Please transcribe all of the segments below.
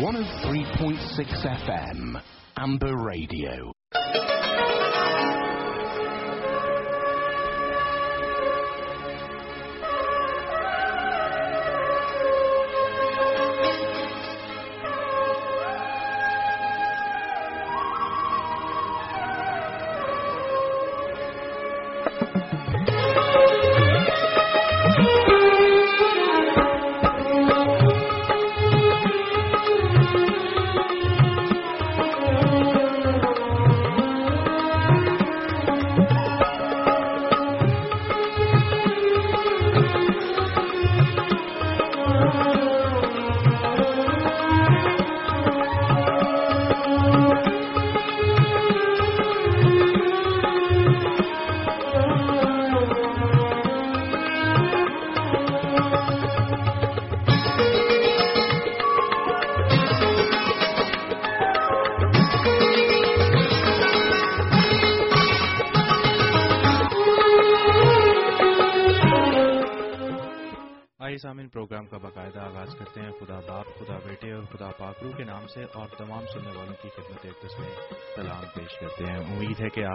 103.6 FM. Amber Radio.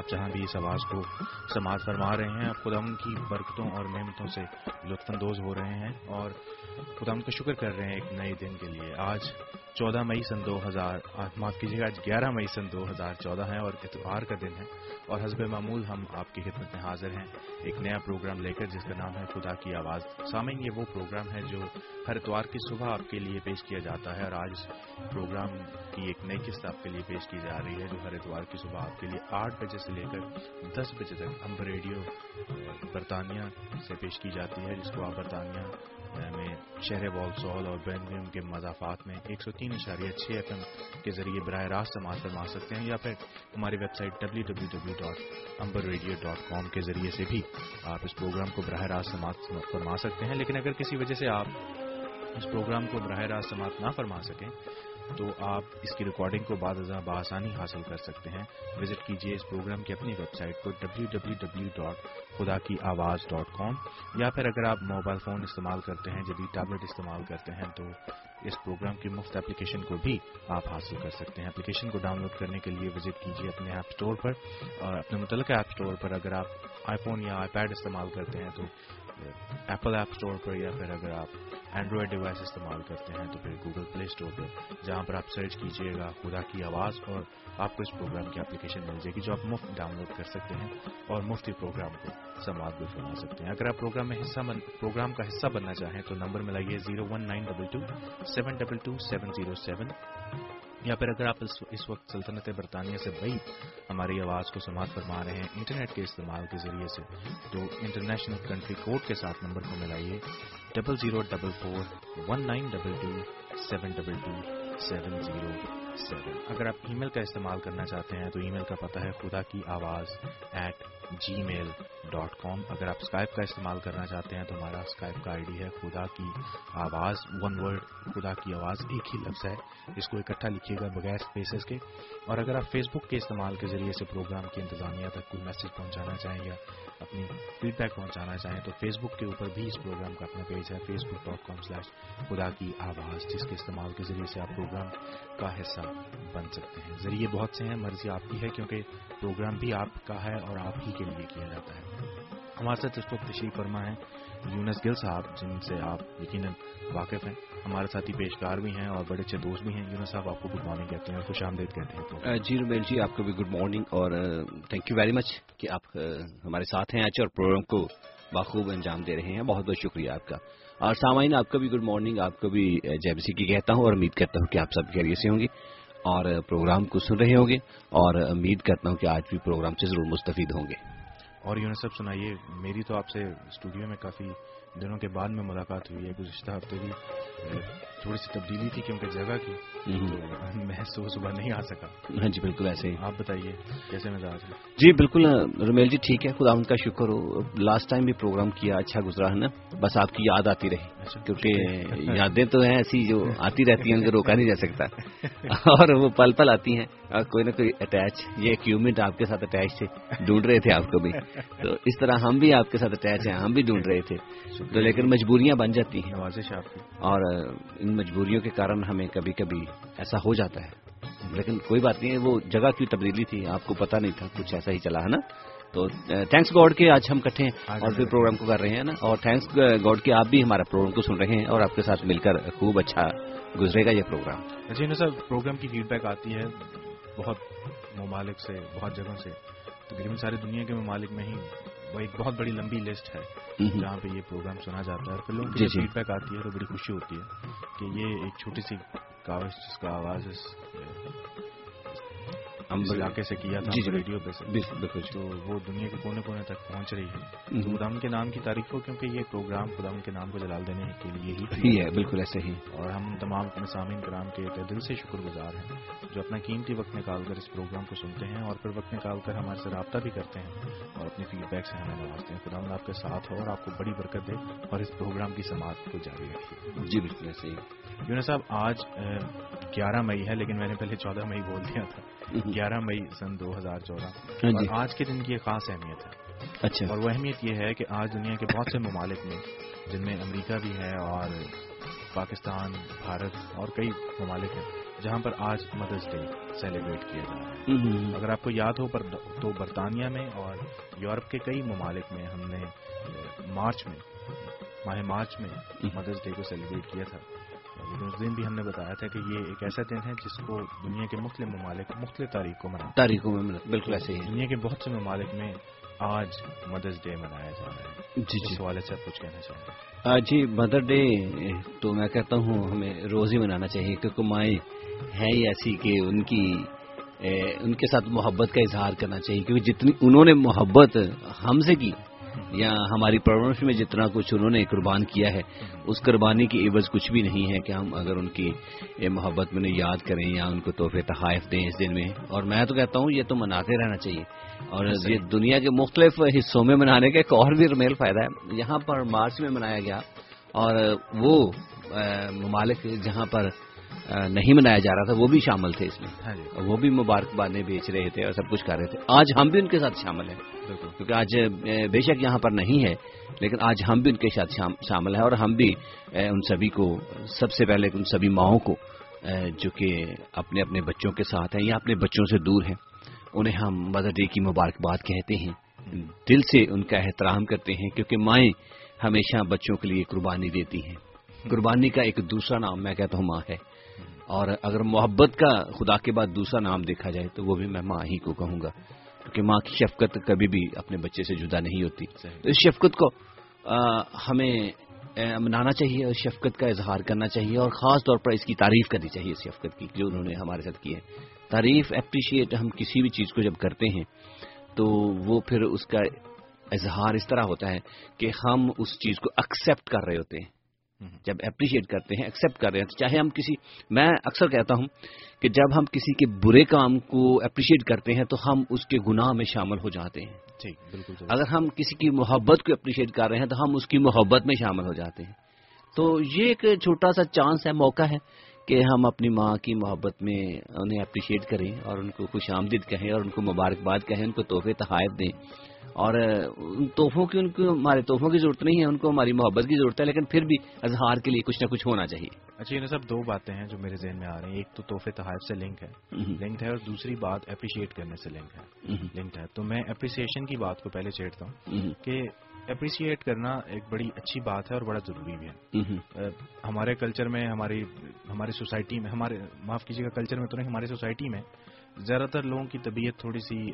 آپ جہاں بھی اس آواز کو سماعت فرما رہے ہیں خدا ان کی برکتوں اور نعمتوں سے لطف اندوز ہو رہے ہیں اور خدا ان کا شکر کر رہے ہیں ایک نئے دن کے لیے۔ آج چودہ مئی سن دو ہزار معاف کیجیے گا، آج گیارہ مئی سن دو ہزار چودہ ہے اور اتوار کا دن ہے اور حسب معمول ہم آپ کی خدمت میں حاضر ہیں ایک نیا پروگرام لے کر جس کا نام ہے خدا کی آواز۔ سامعین، یہ وہ پروگرام ہے جو ہر اتوار کی صبح آپ کے لیے پیش کیا جاتا ہے اور آج پروگرام کی ایک نئی قسط آپ کے لیے پیش کی جا رہی ہے جو ہر اتوار کی صبح آپ کے لیے آٹھ بجے سے لے کر دس بجے تک ہم ریڈیو برطانیہ سے پیش کی جاتی ہے، جس کو آپ برطانیہ میں شہر والسول اور برنگم کے مضافات میں ایک سو تین اشاریہ چھ ایف ایم کے ذریعے براہ راست سماعت فرما سکتے ہیں یا پھر ہماری web site W W W dot Amber radio dot com کے ذریعے سے بھی آپ اس پروگرام کو براہ راست سماعت فرما سکتے ہیں، لیکن اگر کسی وجہ سے آپ اس پروگرام کو براہ راست سماعت نہ فرما سکیں تو آپ اس کی ریکارڈنگ کو بعد ازاں بآسانی حاصل کر سکتے ہیں۔ وزٹ کیجیے اس پروگرام کی اپنی ویب سائٹ کو ڈبلو ڈبلو ڈبلو ڈاٹ خدا کی آواز ڈاٹ کام یا پھر اگر آپ موبائل فون استعمال کرتے ہیں جبھی ٹیبلٹ استعمال کرتے ہیں، تو اس پروگرام کی مفت اپلیکیشن کو بھی آپ حاصل کر سکتے ہیں۔ اپلیکیشن کو ڈاؤن لوڈ کرنے کے لیے وزٹ کیجیے اپنے ایپ اسٹور پر۔ اور اپنے متعلقہ ایپ اسٹور پر اگر آپ آئی فون یا آئی پیڈ استعمال کرتے ہیں، تو ایپل ایپ اسٹور پر یا پھر اگر آپ اینڈرائڈ ڈیوائس استعمال کرتے ہیں تو پھر گوگل پلے اسٹور پر جہاں پر آپ سرچ کیجیے گا خدا کی آواز اور آپ کو اس پروگرام کی اپلیکیشن مل جائے گی جو آپ مفت ڈاؤن لوڈ کر سکتے ہیں اور مفتی پروگرام کو سماعت بھی فرما سکتے ہیں۔ اگر آپ پروگرام میں حصہ پروگرام کا حصہ بننا چاہیں تو number ملائیے zero one nine double two seven double two seven zero seven یا پھر اگر آپ اس وقت سلطنت برطانیہ سے بھائی ہماری آواز کو سماعت فرما رہے ہیں، انٹرنیٹ کے استعمال کے ذریعے سے تو انٹرنیشنل کنٹری کوڈ کے ساتھ نمبر کو ملائیے double zero double four one nine double two seven double two seven zero seven اگر آپ ای میل کا استعمال کرنا چاہتے ہیں تو ای میل کا پتہ ہے خدا کی آواز at G mile dot com. اگر آپ اسکائپ کا استعمال کرنا چاہتے ہیں تو ہمارا اسکائپ کا آئی ڈی ہے خدا کی آواز ون ورڈ خدا کی آواز، ایک ہی لفظ ہے۔ اس کو اکٹھا لکھیے گا بغیر اسپیسز کے۔ اور اگر آپ فیس بک کے استعمال کے ذریعے سے پروگرام کی انتظامیہ تک کوئی میسج پہنچانا چاہیں یا اپنی فیڈ بیک پہنچانا چاہیں تو فیس بک کے اوپر بھی اس پروگرام کا اپنا پیج ہے Facebook dot com slash Khuda ki Awaz جس کے استعمال کے ذریعے سے آپ پروگرام کا حصہ بن سکتے ہیں۔ ذریعے بہت سے ہیں، مرضی آپ کی ہے کیونکہ پروگرام بھی آپ کا ہے اور آپ ہی کے لیے کیا جاتا ہے۔ ہمارے ساتھ اس وقت تشریف فرما ہے یونس گل صاحب، جن سے آپ یقیناً واقف ہیں۔ ہمارے ساتھی پیشکار بھی ہیں اور بڑے اچھے دوست بھی ہیں۔ یونس صاحب، آپ کو گڈ مارننگ کہتے ہیں اور خوش آمدید کہتے ہیں۔ جی رومیل جی آپ کو بھی گڈ مارننگ اور تھینک یو ویری مچ کہ آپ ہمارے ساتھ ہیں آج اور پروگرام کو بخوب انجام دے رہے ہیں۔ بہت بہت شکریہ آپ کا۔ اور سامعین، آپ کو بھی گڈ مارننگ آپ کو بھی جے بی سی کی کہتا ہوں اور امید کرتا ہوں کہ آپ سب خیریت سے ہوں گے اور پروگرام کو سن رہے ہوں گے اور امید کرتا ہوں کہ آج بھی پروگرام سے ضرور مستفید ہوں گے۔ اور یونس صاحب سنائیے، میری تو آپ سے اسٹوڈیو میں کافی دنوں کے بعد میں ملاقات ہوئی ہے، گزشتہ ہفتے بھی۔ تھوڑی سی تبدیلی تھی کیونکہ جگہ کی میں صبح صبح نہیں آ سکا۔ ہاں جی بالکل ایسے ہی۔ آپ بتائیے کیسے مزاج جی بالکل رمیل جی ٹھیک ہے خدا ان کا شکر۔ ہو لاسٹ ٹائم بھی پروگرام کیا اچھا گزرا ہے نا؟ بس آپ کی یاد آتی رہی۔ کیونکہ یادیں تو ہیں ایسی جو آتی رہتی ہیں ان کو روکا نہیں جا سکتا۔ اور وہ پل پل آتی ہیں۔ کوئی نہ کوئی اٹیچ یہ ایکوپمنٹ آپ کے ساتھ اٹیچ تھے ڈھونڈ رہے تھے آپ کو بھی۔ تو اس طرح ہم بھی آپ کے ساتھ اٹیچ ہیں ہم بھی ڈھونڈ رہے تھے۔ تو لیکن مجبوریاں بن جاتی ہیں۔ اور ان مجبوریوں کے کارن ہمیں کبھی کبھی ایسا ہو جاتا ہے۔ لیکن کوئی بات نہیں ہے وہ جگہ کی تبدیلی تھی؟ آپ کو پتا نہیں تھا کچھ ایسا ہی چلا ہے نا؟ تو تھینکس گاڈ کے آج ہم کٹھے ہیں اور پھر پروگرام کو کر رہے ہیں نا؟ اور تھینکس گاڈ کے آپ بھی ہمارا پروگرام کو سن رہے ہیں اور آپ کے ساتھ مل کر خوب اچھا گزرے گا یہ پروگرام جی نا سر پروگرام کی فیڈ بیک آتی ہے بہت ممالک سے بہت جگہوں سے۔ تقریباً ساری دنیا کے ممالک میں ہی وہ ایک بہت بڑی لمبی لسٹ ہے جہاں پہ یہ پروگرام سنا جاتا ہے۔ پھر لوگوں کی فیڈ بیک آتی ہے تو بڑی خوشی ہوتی ہے کہ یہ ایک چھوٹی سی کاغذ جس کا آواز ہم علاقے سے کیا تھا ریڈیو پہ سے۔ تو وہ دنیا کے کونے کونے تک پہنچ رہی ہے۔ تو خدام کے نام کی تاریخ ہو کیونکہ یہ پروگرام خدام کے نام کو جلال دینے کے لیے ہی ہے بالکل ایسے ہی۔ اور ہم تمام اپنے سامعین کرام کے دل سے شکر گزار ہیں جو اپنا قیمتی وقت نکال کر اس پروگرام کو سنتے ہیں اور پھر وقت نکال کر ہمارے سے رابطہ بھی کرتے ہیں اور اپنی فیڈ بیک سے ہمیں نوازتے ہیں۔ خدا آپ کے ساتھ ہو اور آپ کو بڑی برکت دے اور اس پروگرام کی سماعت کو جاری رکھیے۔ جی بالکل ایسے ہی۔ یونس صاحب آج گیارہ مئی ہے لیکن میں نے پہلے چودہ مئی بول دیا تھا۔ گیارہ مئی سن دو ہزار چودہ۔ آج کے دن کی ایک خاص اہمیت ہے۔ اچھا۔ اور وہ اہمیت یہ ہے کہ آج دنیا کے بہت سے ممالک میں جن میں امریکہ بھی ہے اور پاکستان بھارت اور کئی ممالک ہیں جہاں پر آج مدرس ڈے سیلیبریٹ کیا جا رہا ہے۔ اگر آپ کو یاد ہو پر تو برطانیہ میں اور یورپ کے کئی ممالک میں ہم نے مارچ میں ماہ مارچ میں مدرس ڈے کو سیلیبریٹ کیا تھا۔ لیکن اس دن بھی ہم نے بتایا تھا کہ یہ ایک ایسا دن ہے جس کو دنیا کے مختلف ممالک مختلف تاریخ کو مناتے تاریخوں میں بالکل ایسے ہی۔ دنیا کے بہت سے ممالک میں آج مدرس ڈے منایا جا رہا ہے۔ جی جی۔ اس حوالے سے کچھ کہنا چاہیں گے؟ آ، جی مدر ڈے تو میں کہتا ہوں ہمیں روز ہی منانا چاہیے کیونکہ مائیں ہیں ہی ایسی کہ ان کی ان کے ساتھ محبت کا اظہار کرنا چاہیے کیونکہ جتنی انہوں نے محبت ہم سے کی یا ہماری پرورش میں جتنا کچھ انہوں نے قربان کیا ہے اس قربانی کی عوض کچھ بھی نہیں ہے کہ ہم اگر ان کی محبت میں انہیں یاد کریں یا ان کو تحفے تحائف دیں اس دن میں۔ اور میں تو کہتا ہوں یہ تو مناتے رہنا چاہیے۔ اور یہ دنیا کے مختلف حصوں میں منانے کا ایک اور بھی رمیل فائدہ ہے۔ یہاں پر مارچ میں منایا گیا اور وہ ممالک جہاں پر نہیں منایا جا رہا تھا وہ بھی شامل تھے اس میں۔ ہاں جی۔ اور وہ بھی مبارکبادیں بیچ رہے تھے اور سب کچھ کر رہے تھے۔ آج ہم بھی ان کے ساتھ شامل ہیں۔ کیونکہ آج بے شک یہاں پر نہیں ہے، لیکن آج ہم بھی ان کے ساتھ شامل ہیں اور ہم بھی ان سبھی کو، سب سے پہلے ان سبھی ماؤں کو جو کہ اپنے اپنے بچوں کے ساتھ ہیں یا اپنے بچوں سے دور ہیں، انہیں ہم مدر ڈے کی مبارکباد کہتے ہیں۔ دل سے ان کا احترام کرتے ہیں، کیونکہ مائیں ہمیشہ بچوں کے لیے قربانی دیتی ہیں۔ قربانی کا ایک دوسرا نام میں کہتا ہوں ماں ہے۔ اور اگر محبت کا خدا کے بعد دوسرا نام دیکھا جائے تو وہ بھی میں ماں ہی کو کہوں گا۔ کیونکہ ماں کی شفقت کبھی بھی اپنے بچے سے جدا نہیں ہوتی۔ اس شفقت کو ہمیں منانا چاہیے اور شفقت کا اظہار کرنا چاہیے اور خاص طور پر اس کی تعریف کرنی چاہیے اس شفقت کی جو انہوں نے ہمارے ساتھ کی ہے۔ تعریف اپریشیٹ ہم کسی بھی چیز کو جب کرتے ہیں تو وہ پھر اس کا اظہار اس طرح ہوتا ہے کہ ہم اس چیز کو ایکسپٹ کر رہے ہوتے ہیں۔ جب اپریشیٹ کرتے ہیں ایکسپٹ کر رہے ہیں تو چاہے ہم کسی میں اکثر کہتا ہوں کہ جب ہم کسی کے برے کام کو اپریشیٹ کرتے ہیں تو ہم اس کے گناہ میں شامل ہو جاتے ہیں۔ ٹھیک بالکل درست۔ اگر ہم کسی کی محبت کو اپریشیٹ کر رہے ہیں تو ہم اس کی محبت میں شامل ہو جاتے ہیں۔ تو یہ ایک چھوٹا سا چانس ہے موقع ہے کہ ہم اپنی ماں کی محبت میں انہیں اپریشیٹ کریں اور ان کو خوش آمدید کہیں اور ان کو مبارکباد کہیں ان کو تحفے تحائف دیں۔ اور ان تحفوں کی ان کو ہمارے تحفوں کی ضرورت نہیں ہے ان کو ہماری محبت کی ضرورت ہے لیکن پھر بھی اظہار کے لیے کچھ نہ کچھ ہونا چاہیے۔ اچھا یہ سب دو باتیں ہیں جو میرے ذہن میں آ رہی ہیں۔ ایک تو تحفے تحائف سے لنک ہے لنکڈ ہے اور دوسری بات اپریشیٹ کرنے سے لنک ہے۔ لنکڈ ہے۔ تو میں اپریسیشن کی بات کو پہلے چھیڑتا ہوں کہ اپریشیٹ کرنا ایک بڑی اچھی بات ہے اور بڑا ضروری بھی ہے۔ ہمارے کلچر میں ہماری ہماری سوسائٹی میں ہمارے معاف کیجیے گا کلچر میں تو نہیں ہماری سوسائٹی میں زیادہ تر لوگوں کی طبیعت تھوڑی سی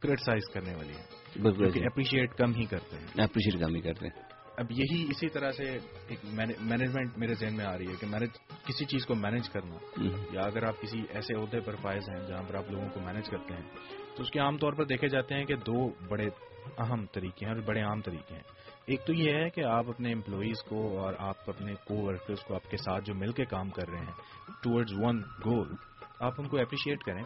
کریٹسائز کرنے والی ہے بالکل اپریشیٹ کم ہی کرتے ہیں۔ اپریشیٹ کام ہی کرتے ہیں۔ اب یہی اسی طرح سے ایک مینجمنٹ میرے ذہن میں آ رہی ہے کہ مینج کسی چیز کو مینج کرنا یا اگر آپ کسی ایسے عہدے پر فائز ہیں جہاں پر آپ لوگوں کو مینج کرتے ہیں تو اس کے عام طور پر دیکھے جاتے ہیں کہ دو بڑے اہم طریقے ہیں اور بڑے عام طریقے ہیں۔ ایک تو یہ ہے کہ آپ اپنے امپلائیز کو اور آپ اپنے کو ورکرز کو آپ کے ساتھ جو مل کے کام کر رہے ہیں ٹورڈز ون گول آپ ان کو اپریشیٹ کریں۔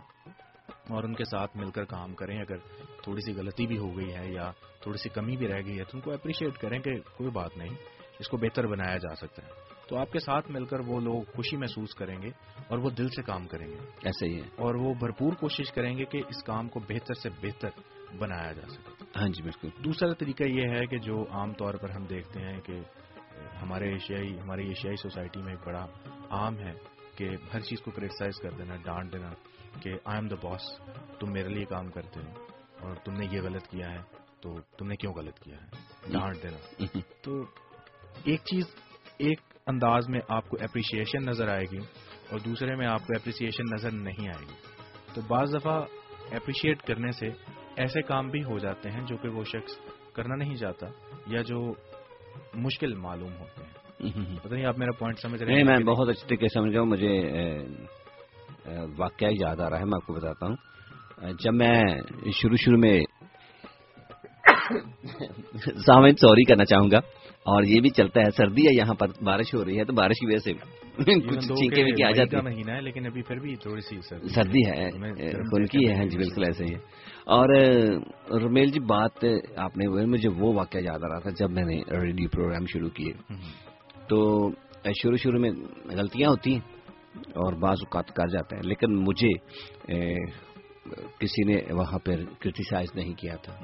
اور ان کے ساتھ مل کر کام کریں اگر تھوڑی سی غلطی بھی ہو گئی ہے یا تھوڑی سی کمی بھی رہ گئی ہے تو ان کو اپریشیٹ کریں کہ کوئی بات نہیں اس کو بہتر بنایا جا سکتا ہے۔ تو آپ کے ساتھ مل کر وہ لوگ خوشی محسوس کریں گے اور وہ دل سے کام کریں گے۔ ایسا ہی ہے۔ اور وہ بھرپور کوشش کریں گے کہ اس کام کو بہتر سے بہتر بنایا جا سکے۔ ہاں جی بالکل۔ دوسرا طریقہ یہ ہے کہ جو عام طور پر ہم دیکھتے ہیں کہ ہمارے ایشیائی ہماری ایشیائی سوسائٹی میں ایک بڑا عام ہے کہ ہر چیز کو کریٹیسائز کر دینا ڈانٹ دینا۔ کہ آئی ایم دا باس تم میرے لیے کام کرتے ہو اور تم نے یہ غلط کیا ہے تو تم نے کیوں غلط کیا ہے؟ ڈانٹ دینا۔ تو ایک چیز ایک انداز میں آپ کو اپریشیشن نظر آئے گی اور دوسرے میں آپ کو اپریسیشن نظر نہیں آئے گی۔ تو بعض دفعہ اپریشیٹ کرنے سے ایسے کام بھی ہو جاتے ہیں جو کہ وہ شخص کرنا نہیں چاہتا یا جو مشکل معلوم ہوتے ہیں۔ پتہ نہیں آپ میرا پوائنٹ سمجھ رہے ہیں میں بہت اچھے طریقے سمجھ گیا ہوں مجھے واقعہ یاد آ رہا ہے میں آپ کو بتاتا ہوں۔ جب میں شروع شروع میں سامن سوری کرنا چاہوں گا اور یہ بھی چلتا ہے سردی ہے یہاں پر بارش ہو رہی ہے تو بارش کی وجہ سے کچھ چینکیں بھی کیا جاتی ہیں۔ لیکن ابھی پھر بھی تھوڑی سی سردی ہے۔ ہمیں اے، گرم ان کی ہے جی بالکل ایسے ہی اور رمیل جی بات آپ نے مجھے وہ واقعہ یاد آ رہا تھا جب میں نے ریڈیو پروگرام شروع کیے۔ تو شروع شروع میں غلطیاں ہوتی ہیں اور بعض اوقات کر جاتا ہے۔ لیکن مجھے کسی نے وہاں پر کرٹیسائز نہیں کیا تھا۔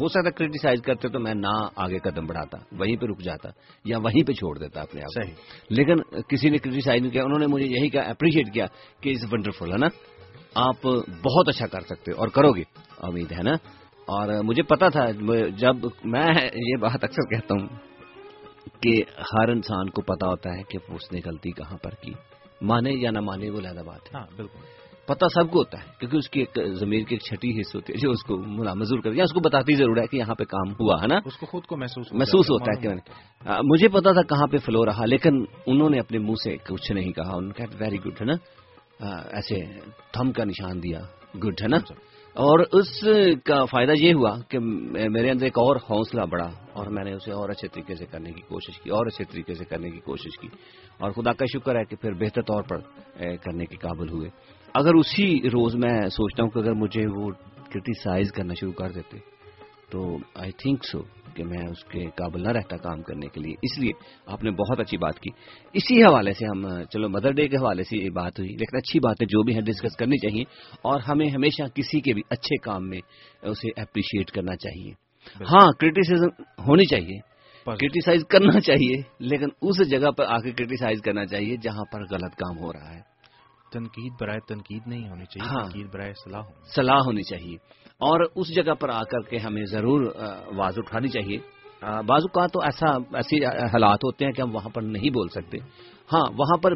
ہو سکتا کرٹیسائز کرتے تو میں نہ آگے قدم بڑھاتا وہیں پہ رک جاتا یا وہیں پہ چھوڑ دیتا اپنے آپ لیکن کسی نے کرٹیسائز نہیں کیا انہوں نے مجھے یہی کہا اپریشیٹ کیا کہ از ونڈرفل ہے نا؟ آپ بہت اچھا کر سکتے ہو اور کرو گے۔ امید ہے نا؟ اور مجھے پتا تھا جب میں یہ بات اکثر کہتا ہوں کہ ہر انسان کو پتا ہوتا ہے کہ اس نے غلطی کہاں پر کی۔ مانے یا نہ مانے وہ لہٰذا بات ہے۔ ہاں بالکل۔ پتا سب کو ہوتا ہے کیونکہ اس کی ایک زمین کی ایک چھٹی حص ہوتی ہے جو اس کو مزور کر یا اس کو بتاتی ضرور ہے کہ یہاں پہ کام ہوا ہے نا؟ اس کو خود کو محسوس محسوس ہوتا ہے کہ مجھے پتا تھا کہاں پہ فلو رہا لیکن انہوں نے اپنے منہ سے کچھ نہیں کہا۔ انہوں نے کہا ویری گڈ ہے نا؟ ایسے تھم کا نشان دیا۔ گڈ ہے نا؟ اور اس کا فائدہ یہ ہوا کہ میرے اندر ایک اور حوصلہ بڑھا اور میں نے اسے اور اچھے طریقے سے کرنے کی کوشش کی اور اچھے طریقے سے کرنے کی کوشش کی۔ اور خدا کا شکر ہے کہ پھر بہتر طور پر کرنے کے قابل ہوئے۔ اگر اسی روز میں سوچتا ہوں کہ اگر مجھے وہ کرٹیسائز کرنا شروع کر دیتے تو آئی تھنک سو کہ میں اس کے قابل نہ رہتا کام کرنے کے لیے۔ اس لیے آپ نے بہت اچھی بات کی۔ اسی حوالے سے ہم چلو مدر ڈے کے حوالے سے یہ بات ہوئی لیکن اچھی بات ہے جو بھی ہے ڈسکس کرنی چاہیے اور ہمیں ہمیشہ کسی کے بھی اچھے کام میں اسے اپریشیٹ کرنا چاہیے۔ ہاں کرٹیسزم ہونی چاہیے۔ کرٹیسائز کرنا چاہیے لیکن اس جگہ پر آ کے کرٹیسائز کرنا چاہیے جہاں پر غلط کام ہو رہا ہے۔ تنقید برائے تنقید نہیں ہونی چاہیے ہاں۔ تنقید برائے صلاح ہونی صلاح ہونی چاہیے۔ اور اس جگہ پر آ کر کے ہمیں ضرور آواز اٹھانی چاہیے۔ بعض اوقات تو ایسا ایسے حالات ہوتے ہیں کہ ہم وہاں پر نہیں بول سکتے۔ ہاں وہاں پر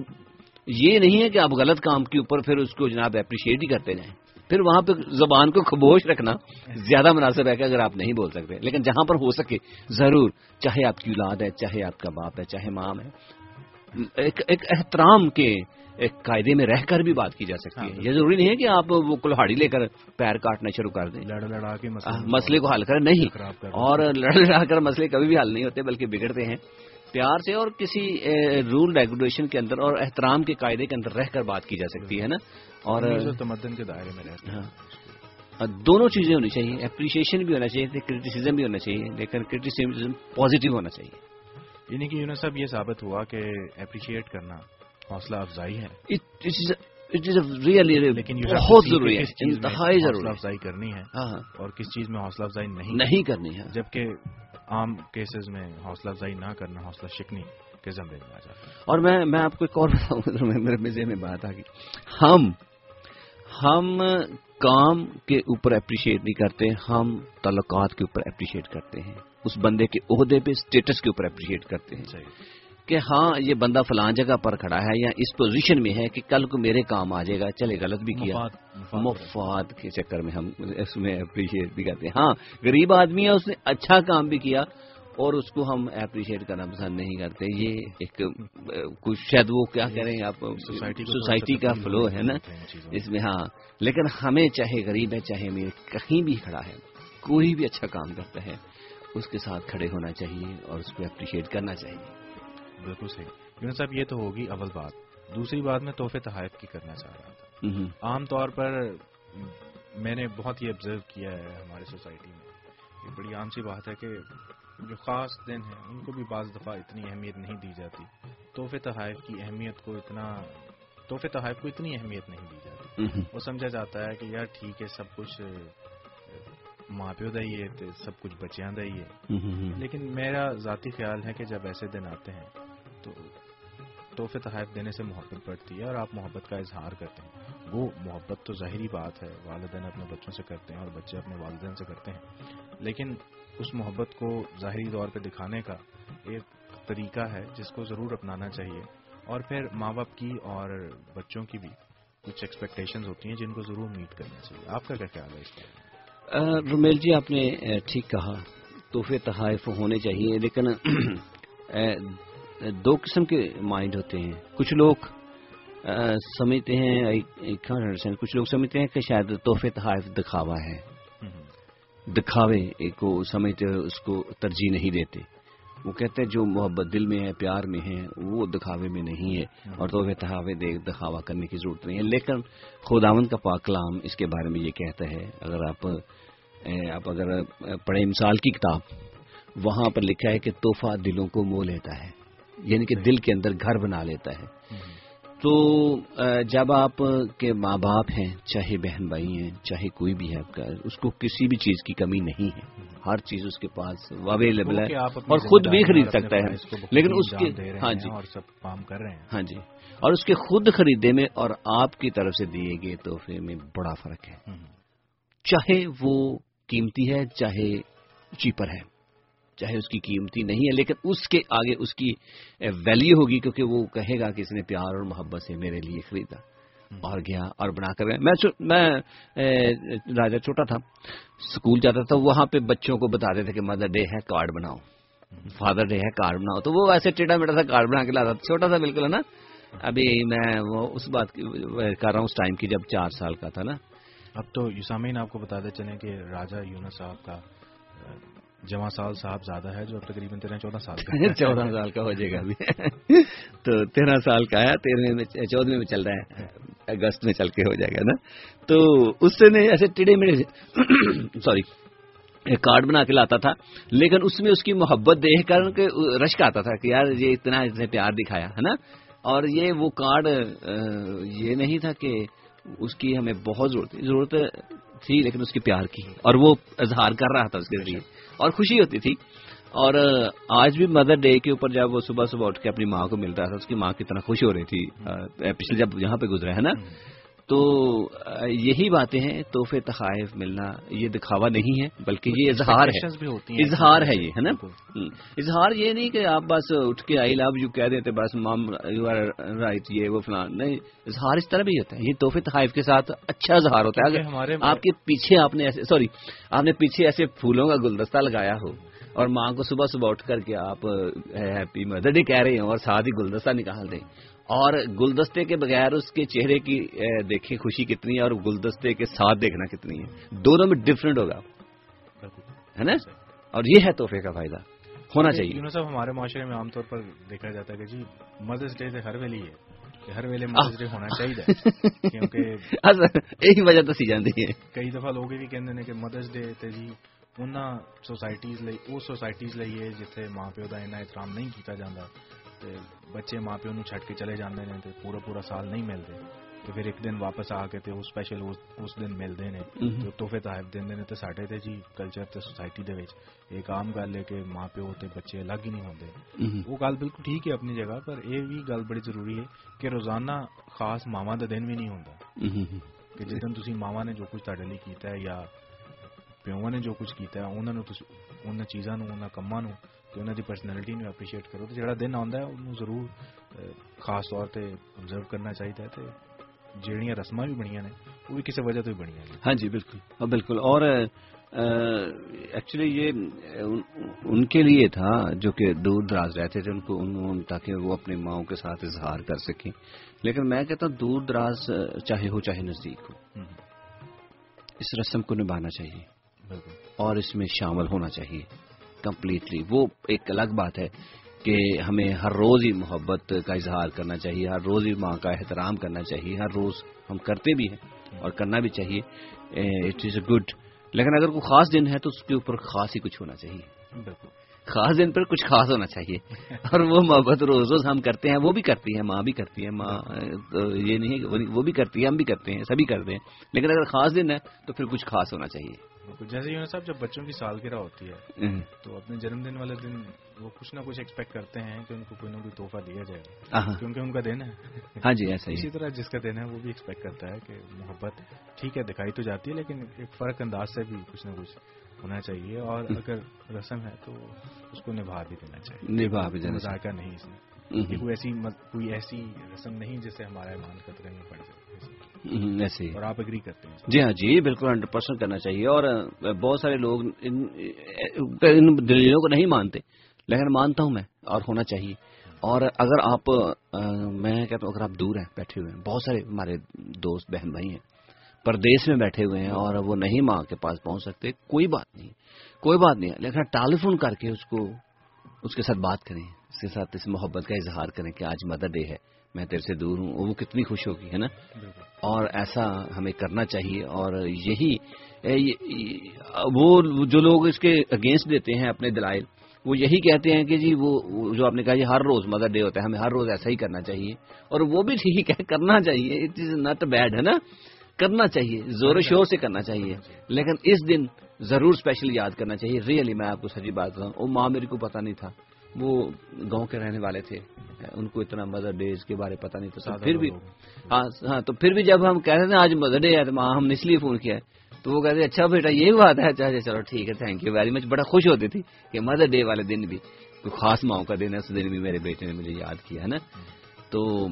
یہ نہیں ہے کہ آپ غلط کام کے اوپر پھر اس کو جناب اپریشیٹ ہی کرتے جائیں پھر وہاں پہ زبان کو خبوش رکھنا زیادہ مناسب ہے کہ اگر آپ نہیں بول سکتے۔ لیکن جہاں پر ہو سکے ضرور چاہے آپ کی اولاد ہے چاہے آپ کا باپ ہے چاہے مام ہے ایک ایک احترام کے ایک قاعدے میں رہ کر بھی بات کی جا سکتی ہے۔ یہ ضروری نہیں ہے کہ آپ وہ کلہاڑی لے کر پیر کاٹنا شروع کر دیں۔ لڑ لڑا کے مسئلے کو حل کر نہیں اور لڑ لڑا کر مسئلے کبھی بھی حل نہیں ہوتے بلکہ بگڑتے ہیں۔ پیار سے اور کسی رول ریگولیشن کے اندر اور احترام کے قاعدے کے اندر رہ کر بات کی جا سکتی ہے نا؟ اور تمدن کے دائرے میں ہاں، دونوں چیزیں ہونی چاہیے۔ اپریشیشن بھی ہونا چاہیے کرٹیسزم بھی ہونا چاہیے لیکن کرٹیسزم پازیٹیو ہونا چاہیے۔ یعنی کہ یونس صاحب یہ ثابت ہوا کہ اپریشیٹ کرنا حوصلہ افزائی ہے۔ بہت ضروری ہے انتہائی ضروری افزائی کرنی ہے ہاں ہاں۔ اور کس چیز میں حوصلہ افزائی نہیں کرنی ہے۔ جبکہ عام کیسز میں حوصلہ افزائی نہ کرنا حوصلہ شکنی کے زمرے میں آ جاتا ہے۔ اور میں میں آپ کو ایک اور بتاؤں میرے مزے میں بات آ گئی۔ ہم ہم کام کے اوپر اپریشیٹ نہیں کرتے ہم تعلقات کے اوپر اپریشیٹ کرتے ہیں۔ اس بندے کے عہدے پہ اسٹیٹس کے اوپر اپریشیٹ کرتے ہیں۔ صحیح۔ کہ ہاں یہ بندہ فلان جگہ پر کھڑا ہے یا اس پوزیشن میں ہے کہ کل کو میرے کام آ جائے گا چلے غلط بھی کیا۔ مفاد- کے چکر میں ہم اس میں اپریشیٹ بھی کرتے ہیں۔ ہاں غریب آدمی ہے اس نے اچھا کام بھی کیا اور اس کو ہم اپریشیٹ کرنا پسند نہیں کرتے۔ یہ ایک کچھ شاید وہ کیا کہہ رہے ہیں آپ سوسائٹی کا فلو ہے نا۔ اس میں ہاں۔ لیکن ہمیں چاہے غریب ہے چاہے امیر کہیں بھی کھڑا ہے کوئی بھی اچھا کام کرتا ہے اس کے ساتھ کھڑے ہونا چاہیے اور اس کو اپریشیٹ کرنا چاہیے۔ بالکل صحیح۔ یونس صاحب یہ تو ہوگی اول بات۔ دوسری بات میں تحفے تحائف کی کرنا چاہ رہا تھا۔ عام طور پر میں نے بہت ہی آبزرو کیا ہے ہماری سوسائٹی میں۔ یہ بڑی عام سی بات ہے کہ جو خاص دن ہیں ان کو بھی بعض دفعہ اتنی اہمیت نہیں دی جاتی۔ تحفے تحائف کی اہمیت کو اتنا تحفے تحائف کو اتنی اہمیت نہیں دی جاتی۔ وہ سمجھا جاتا ہے کہ یار ٹھیک ہے سب کچھ ماں پیو دا ہی ہے سب کچھ بچیاں دا ہی ہے۔ لیکن میرا ذاتی خیال ہے کہ جب ایسے دن آتے ہیں تو تحفے تحائف دینے سے محبت بڑھتی ہے اور آپ محبت کا اظہار کرتے ہیں۔ وہ محبت تو ظاہری بات ہے، والدین اپنے بچوں سے کرتے ہیں اور بچے اپنے والدین سے کرتے ہیں۔ لیکن اس محبت کو ظاہری طور پہ دکھانے کا ایک طریقہ ہے جس کو ضرور اپنانا چاہیے۔ اور پھر ماں باپ کی اور بچوں کی بھی کچھ ایکسپیکٹیشنز ہوتی ہیں جن کو ضرور میٹ کرنا چاہیے۔ آپ کا کیا خیال ہے اس رومیل جی آپ نے ٹھیک کہا، تحفے تحائف ہونے چاہیے، لیکن دو قسم کے مائنڈ ہوتے ہیں۔ کچھ لوگ سمجھتے ہیں کچھ لوگ سمجھتے ہیں کہ شاید تحفے تحائف دکھاوا ہے۔ دکھاوے کو سمجھتے ہوئے اس کو ترجیح نہیں دیتے۔ وہ کہتے ہیں جو محبت دل میں ہے، پیار میں ہے، وہ دکھاوے میں نہیں ہے۔ اور تحفے تحافے دے، دکھاوا کرنے کی ضرورت نہیں ہے۔ لیکن خداون کا پاک کلام اس کے بارے میں یہ کہتا ہے، اگر آپ آپ اگر پڑھیں مثال کی کتاب، وہاں پر لکھا ہے کہ تحفہ دلوں کو مو لیتا ہے۔ یعنی کہ دل کے اندر گھر بنا لیتا ہے۔ تو جب آپ کے ماں باپ ہیں چاہے بہن بھائی ہیں چاہے کوئی بھی ہے آپ کا اس کو کسی بھی چیز کی کمی نہیں ہے۔ ہر چیز اس کے پاس اویلیبل ہے اور خود بھی خرید سکتا ہے۔ لیکن اس کے ہاں جی۔ اور سب کام کر رہے ہیں۔ ہاں جی۔ اور اس کے خود خریدے میں اور آپ کی طرف سے دیے گئے تحفے میں بڑا فرق ہے۔ چاہے وہ قیمتی ہے چاہے چیپر ہے۔ چاہے اس کی قیمتی نہیں ہے لیکن اس کے آگے اس کی ویلیو ہوگی کیونکہ وہ کہے گا کہ اس نے پیار اور محبت سے میرے لیے خریدا اور گیا اور بنا کر گیا۔ میں راجا چھوٹا تھا اسکول جاتا تھا وہاں پہ بچوں کو بتا دیتے کہ مدر ڈے ہے کارڈ بناؤ۔ فادر ڈے ہے کارڈ بناؤ۔ تو وہ ایسے ٹیڑھا میٹھا سا کارڈ بنا کے لاتا تھا۔ چھوٹا تھا بالکل ہے نا۔ ابھی میں وہ اس بات کر رہا ہوں اس ٹائم کی جب چار سال کا تھا نا۔ اب تو یوسامین آپ کو بتاتے چلیں کہ راجا یونس صاحب کا جمع سال صاحب زیادہ ہے جو تقریباً تیرہ چودہ سال کا چودہ سال کا ہو جائے گا ابھی۔ تو تیرہ سال کا ہے تیرہویں میں چودہ میں چل رہا ہے۔ اگست میں چل کے ہو جائے گا نا۔ تو اس سے نہیں ایسے ٹیڑے میڑے سوری۔ کارڈ بنا کے لاتا تھا لیکن اس میں اس کی محبت دیکھ کر رشک آتا تھا کہ یار یہ اتنا اس نے پیار دکھایا ہے نا؟ اور یہ وہ کارڈ یہ نہیں تھا کہ اس کی ہمیں بہت ضرورت ضرورت تھی لیکن اس کی پیار کی۔ اور وہ اظہار کر رہا تھا اس کے ذریعے۔ اور خوشی ہوتی تھی۔ اور آج بھی مدر ڈے کے اوپر جب وہ صبح صبح اٹھ کے اپنی ماں کو مل رہا تھا اس کی ماں کتنا خوش ہو رہی تھی۔ پچھلے جب یہاں پہ گزرا ہے نا تو یہی باتیں ہیں تحفے تحائف ملنا یہ دکھاوا نہیں ہے بلکہ یہ اظہار ہے۔ اظہار ہے یہ ہے نا؟ اظہار یہ نہیں کہ آپ بس اٹھ کے آئی لو یو کہہ دیتے بس مام یو آر رائٹ یہ وہ فلان نہیں اظہار اس طرح بھی ہوتا ہے۔ یہ تحفے تحائف کے ساتھ اچھا اظہار ہوتا ہے۔ اگر آپ کے پیچھے آپ نے ایسے سوری آپ نے پیچھے ایسے پھولوں کا گلدستہ لگایا ہو اور ماں کو صبح صبح اٹھ کر کے آپ ہیپی مدر ڈے کہہ رہے ہیں اور ساتھ ہی گلدستہ نکال دیں۔ اور گلدستے کے بغیر اس کے چہرے کی دیکھیں خوشی کتنی ہے اور گلدستے کے ساتھ دیکھنا کتنی ہے۔ دونوں میں ڈفرینٹ ہوگا۔ ہے نا؟ اور یہ ہے تحفے کا فائدہ۔ ہونا چاہیے۔ صاحب ہمارے معاشرے میں عام طور پر دیکھا جاتا ہے کہ جی مدرس ڈے سے ہر ویلی ہے ہر ویلے مدرس ڈے ہونا چاہیے۔ کیونکہ یہی وجہ دسی جاتی ہے۔ کئی دفعہ لوگ یہ بھی کہتے ہیں کہ مدرس ڈے تے جی سوسائٹیز لئی وہ سوسائٹیز لئی ہے جتھے ماں پیو کا اینا احترام نہیں کیتا جاتا بچے ماں پیو چھٹ کے چلے جاندے نے تے پورا پورا سال نہیں ملتے تو پھر ایک دن واپس آ کے تے وہ اسپیشل اس دن ملتے ہیں تو تحفے تحائف دے نے تے ساڈے تے جی کلچر تے سوسائٹی دے وچ ایک عام گل ہے کہ ماں پیو تے بچے الگ ہی نہیں ہوندے وہ گل بالکل ٹھیک ہے اپنی جگہ پر یہ بھی گل بڑی ضروری ہے کہ روزانہ خاص ماواں دا دن بھی نہیں ہوندا کہ جس دن تسی ماواں نے جو کچھ تہاڈے لیے کیتا ہے یا پیو نے جو کچھ کیتا ہے انہاں نو انہاں چیزاں نو انہاں کماں نو کہ انہوں کی پرسنالٹی اپریشیٹ کرو تو جڑا دن آتا ہے انہوں ضرور خاص طور پہ آبزرو کرنا چاہیے تو جہاں رسم بھی بنیا نے وہ بھی کسی وجہ تو ہی بنیا ہاں جی بالکل بالکل اور ایکچولی یہ ان کے لیے تھا جو کہ دور دراز رہتے تھے ان کو ان تاکہ وہ اپنی ماؤں کے ساتھ اظہار کر سکیں لیکن میں کہتا ہوں دور دراز چاہے ہو چاہے نزدیک ہو اس رسم کو نبھانا چاہیے اور اس میں شامل ہونا چاہیے کمپلیٹلی وہ ایک الگ بات ہے کہ ہمیں ہر روز ہی محبت کا اظہار کرنا چاہیے ہر روز ہی ماں کا احترام کرنا چاہیے ہر روز ہم کرتے بھی ہیں اور کرنا بھی چاہیے۔ اٹ از اے گڈ لیکن اگر کوئی خاص دن ہے تو اس کے اوپر خاص ہی کچھ ہونا چاہیے۔ خاص دن پر کچھ خاص ہونا چاہیے۔ اور وہ محبت روز روز ہم کرتے ہیں وہ بھی کرتی ہیں ماں بھی کرتی ہے ماں یہ نہیں وہ بھی کرتی ہے ہم بھی کرتے ہیں سبھی کرتے ہیں۔ لیکن اگر خاص دن ہے تو پھر کچھ خاص ہونا چاہیے۔ جیسے یونس صاحب جب بچوں کی سالگرہ ہوتی ہے تو اپنے جنم دن والے دن وہ کچھ نہ کچھ ایکسپیکٹ کرتے ہیں کہ ان کو کوئی نہ کوئی تحفہ دیا جائے گا۔ کیونکہ ان کا دن ہے۔ ہاں جی ایسا اسی طرح جس کا دن ہے وہ بھی ایکسپیکٹ کرتا ہے کہ محبت ٹھیک ہے دکھائی تو جاتی ہے لیکن ایک فرق انداز سے بھی کچھ نہ کچھ ہونا چاہیے۔ اور اگر رسم ہے تو اس کو نبھا بھی دینا چاہیے۔ نبھا بھی دینا ذائقہ نہیں اس میں۔ کوئی ایسی کوئی ایسی رسم نہیں جسے ہمارا ایمان خطرے میں پڑ جائے۔ ایسے اور آپ اگری کرتے ہیں۔ جی ہاں جی بالکل ہنڈریڈ پرسینٹ کرنا چاہیے۔ اور بہت سارے لوگ ان دلیلوں کو نہیں مانتے لیکن مانتا ہوں میں اور ہونا چاہیے۔ اور اگر آپ میں کہتا ہوں اگر آپ دور ہیں بیٹھے ہوئے ہیں بہت سارے ہمارے دوست بہن بھائی ہیں پردیش میں بیٹھے ہوئے ہیں اور وہ نہیں ماں کے پاس پہنچ سکتے کوئی بات نہیں کوئی بات نہیں۔ لیکن ٹیلی فون کر کے اس کو اس کے ساتھ بات کریں اس کے ساتھ اس محبت کا اظہار کریں کہ آج مدر ڈے ہے۔ میں تیرے سے دور ہوں وہ کتنی خوش ہوگی ہے نا؟ اور ایسا ہمیں کرنا چاہیے اور یہی وہ جو لوگ اس کے اگینسٹ دیتے ہیں اپنے دلائل وہ یہی کہتے ہیں کہ جی وہ جو آپ نے کہا جی ہر روز مدر ڈے ہوتا ہے ہمیں ہر روز ایسا ہی کرنا چاہیے۔ اور وہ بھی ٹھیک ہے کرنا چاہیے اٹ از ناٹ بیڈ ہے نا؟ کرنا چاہیے زور و شور سے کرنا چاہیے۔ لیکن اس دن ضرور اسپیشل یاد کرنا چاہیے۔ ریئلی میں آپ کو سچی بات بتاؤں وہ ماں میری کو پتا نہیں تھا۔ وہ گاؤں کے رہنے والے تھے۔ ان کو اتنا مدر ڈے کے بارے پتا نہیں تھا پھر بھی ہاں ہاں تو پھر بھی جب ہم کہہ رہے تھے آج مدر ڈے ہے تو ماں ہم نے اس لیے فون کیا ہے۔ تو وہ کہتے اچھا بیٹا یہ بات ہے۔ اچھا چلو ٹھیک ہے تھینک یو ویری مچ بڑا خوش ہوتی تھی کہ مدر ڈے والے دن بھی کوئی خاص ماؤں کا دن ہے اس دن بھی میرے بیٹے نے مجھے یاد کیا ہے نا؟ تو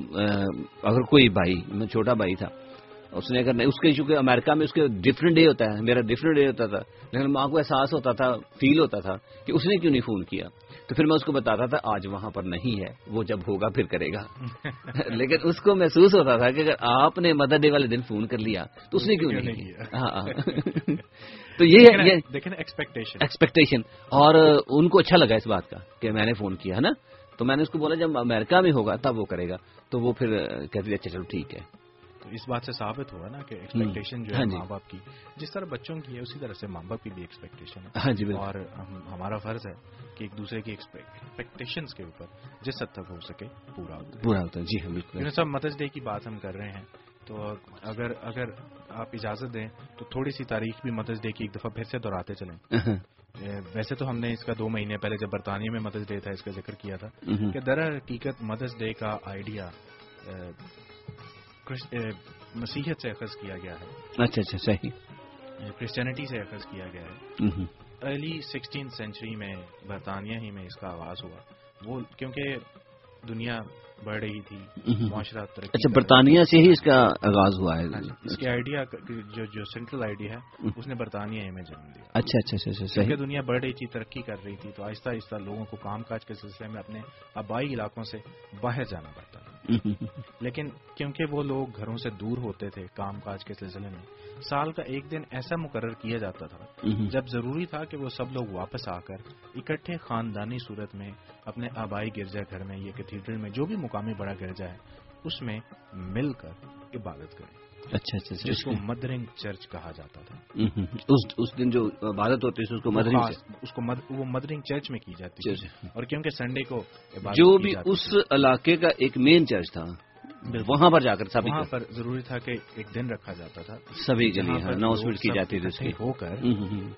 اگر کوئی بھائی میں چھوٹا بھائی تھا اس نے اگر اس کے چونکہ امریکہ میں اس کے ڈفرینٹ ڈے ہوتا ہے میرا ڈفرینٹ ڈے ہوتا تھا۔ لیکن ماں کو احساس ہوتا تھا فیل ہوتا تھا کہ اس نے کیوں نہیں فون کیا؟ تو پھر میں اس کو بتاتا تھا آج وہاں پر نہیں ہے وہ جب ہوگا پھر کرے گا۔ لیکن اس کو محسوس ہوتا تھا کہ اگر آپ نے مدر ڈے والے دن فون کر لیا تو اس نے کیوں نہیں کیا؟ ہاں, ہاں۔ تو یہ ایکسپیکٹیشن اور ان کو اچھا لگا اس بات کا کہ میں نے فون کیا ہے نا؟ تو میں نے اس کو بولا جب امریکہ میں ہوگا تب وہ کرے گا۔ تو وہ پھر کہتے اچھا چلو ٹھیک ہے۔ تو اس بات سے ثابت ہوا نا کہ ایکسپیکٹیشن جو ہے ہاں جی۔ ماں باپ کی جس طرح بچوں کی ہے اسی طرح سے ماں باپ کی بھی ایکسپیکٹیشن ہے۔ جی اور ہمارا فرض ہے کہ ایک دوسرے کی ایکسپیکٹیشن کے اوپر جس حد تک ہو سکے پورا ہوتا پورا ہوتا ہے۔ جی ہاں بالکل۔ سب مدرس ڈے کی بات ہم کر رہے ہیں تو اگر اگر آپ اجازت دیں تو تھوڑی سی تاریخ بھی مدرس ڈے کی ایک دفعہ پھر سے دہراتے چلیں۔ ویسے تو ہم نے اس کا دو مہینے پہلے جب برطانیہ میں مدرس ڈے تھا اس کا ذکر کیا تھا کہ در حقیقت مدرس ڈے کا آئیڈیا مسیحت سے اخذ کیا گیا ہے۔ اچھا اچھا صحیح۔ کرسچینٹی سے اخذ کیا گیا ہے۔ ارلی سکسٹین سینچری میں برطانیہ ہی میں اس کا آغاز ہوا۔ وہ کیونکہ دنیا بڑھ رہی تھی معاشرہ اچھا برطانیہ سے ہی اس کا آغاز ہوا ہے۔ ہاں جی، اس کے آئیڈیا جو جو سینٹرل آئیڈیا ہے اس نے برطانیہ میں جنم دیا اچھا اچھا اچھا اچھا دنیا بڑھ رہی تھی ترقی کر رہی تھی تو آہستہ آہستہ لوگوں کو کام کاج کے سلسلے میں اپنے آبائی علاقوں سے باہر جانا پڑتا۔ لیکن کیونکہ وہ لوگ گھروں سے دور ہوتے تھے کام کاج کے سلسلے میں، سال کا ایک دن ایسا مقرر کیا جاتا تھا جب ضروری تھا کہ وہ سب لوگ واپس آ کر اکٹھے خاندانی صورت میں اپنے آبائی گرجا گھر میں یا کیتھیڈرل میں جو بھی مقامی بڑا گرجا ہے، اس میں مل کر عبادت کریں۔ اچھا اچھا, اچھا، جس کو مدرنگ چرچ کہا جاتا تھا۔ اس دن جو عبادت ہوتی ہے اس کو مدرنگ اس کو وہ مدرنگ چرچ میں کی جاتی ہے اور کیونکہ سنڈے کو جو بھی اس علاقے کا ایک مین چرچ تھا وہاں پر جا کر سبھی وہاں پر ضروری تھا کہ ایک دن رکھا جاتا تھا۔ سبھی اناؤنسمنٹ کی جاتی تھی ہو کر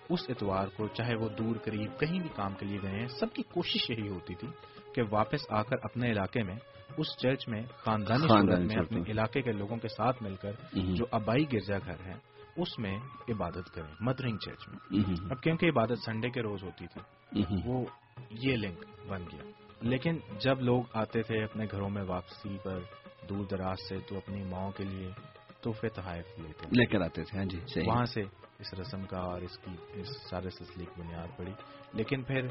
اس اتوار کو چاہے وہ دور قریب کہیں بھی کام کے لیے گئے ہیں سب کی کوشش یہی ہوتی تھی کہ واپس آ کر اپنے علاقے میں اس چرچ میں خاندانی صورت میں اپنے علاقے کے لوگوں کے ساتھ مل کر جو آبائی گرجا گھر ہے اس میں عبادت کریں مدرنگ چرچ میں۔ اب کیونکہ عبادت سنڈے کے روز ہوتی تھی وہ یہ لنک بن گیا۔ لیکن جب لوگ آتے تھے اپنے گھروں میں واپسی پر دور دراز سے تو اپنی ماؤں کے لیے تحفے تحائف لیتے لے کر آتے تھے ہاں جی وہاں سے اس رسم کا اور اس کی اس سارے سلسلے کی بنیاد پڑی۔ لیکن پھر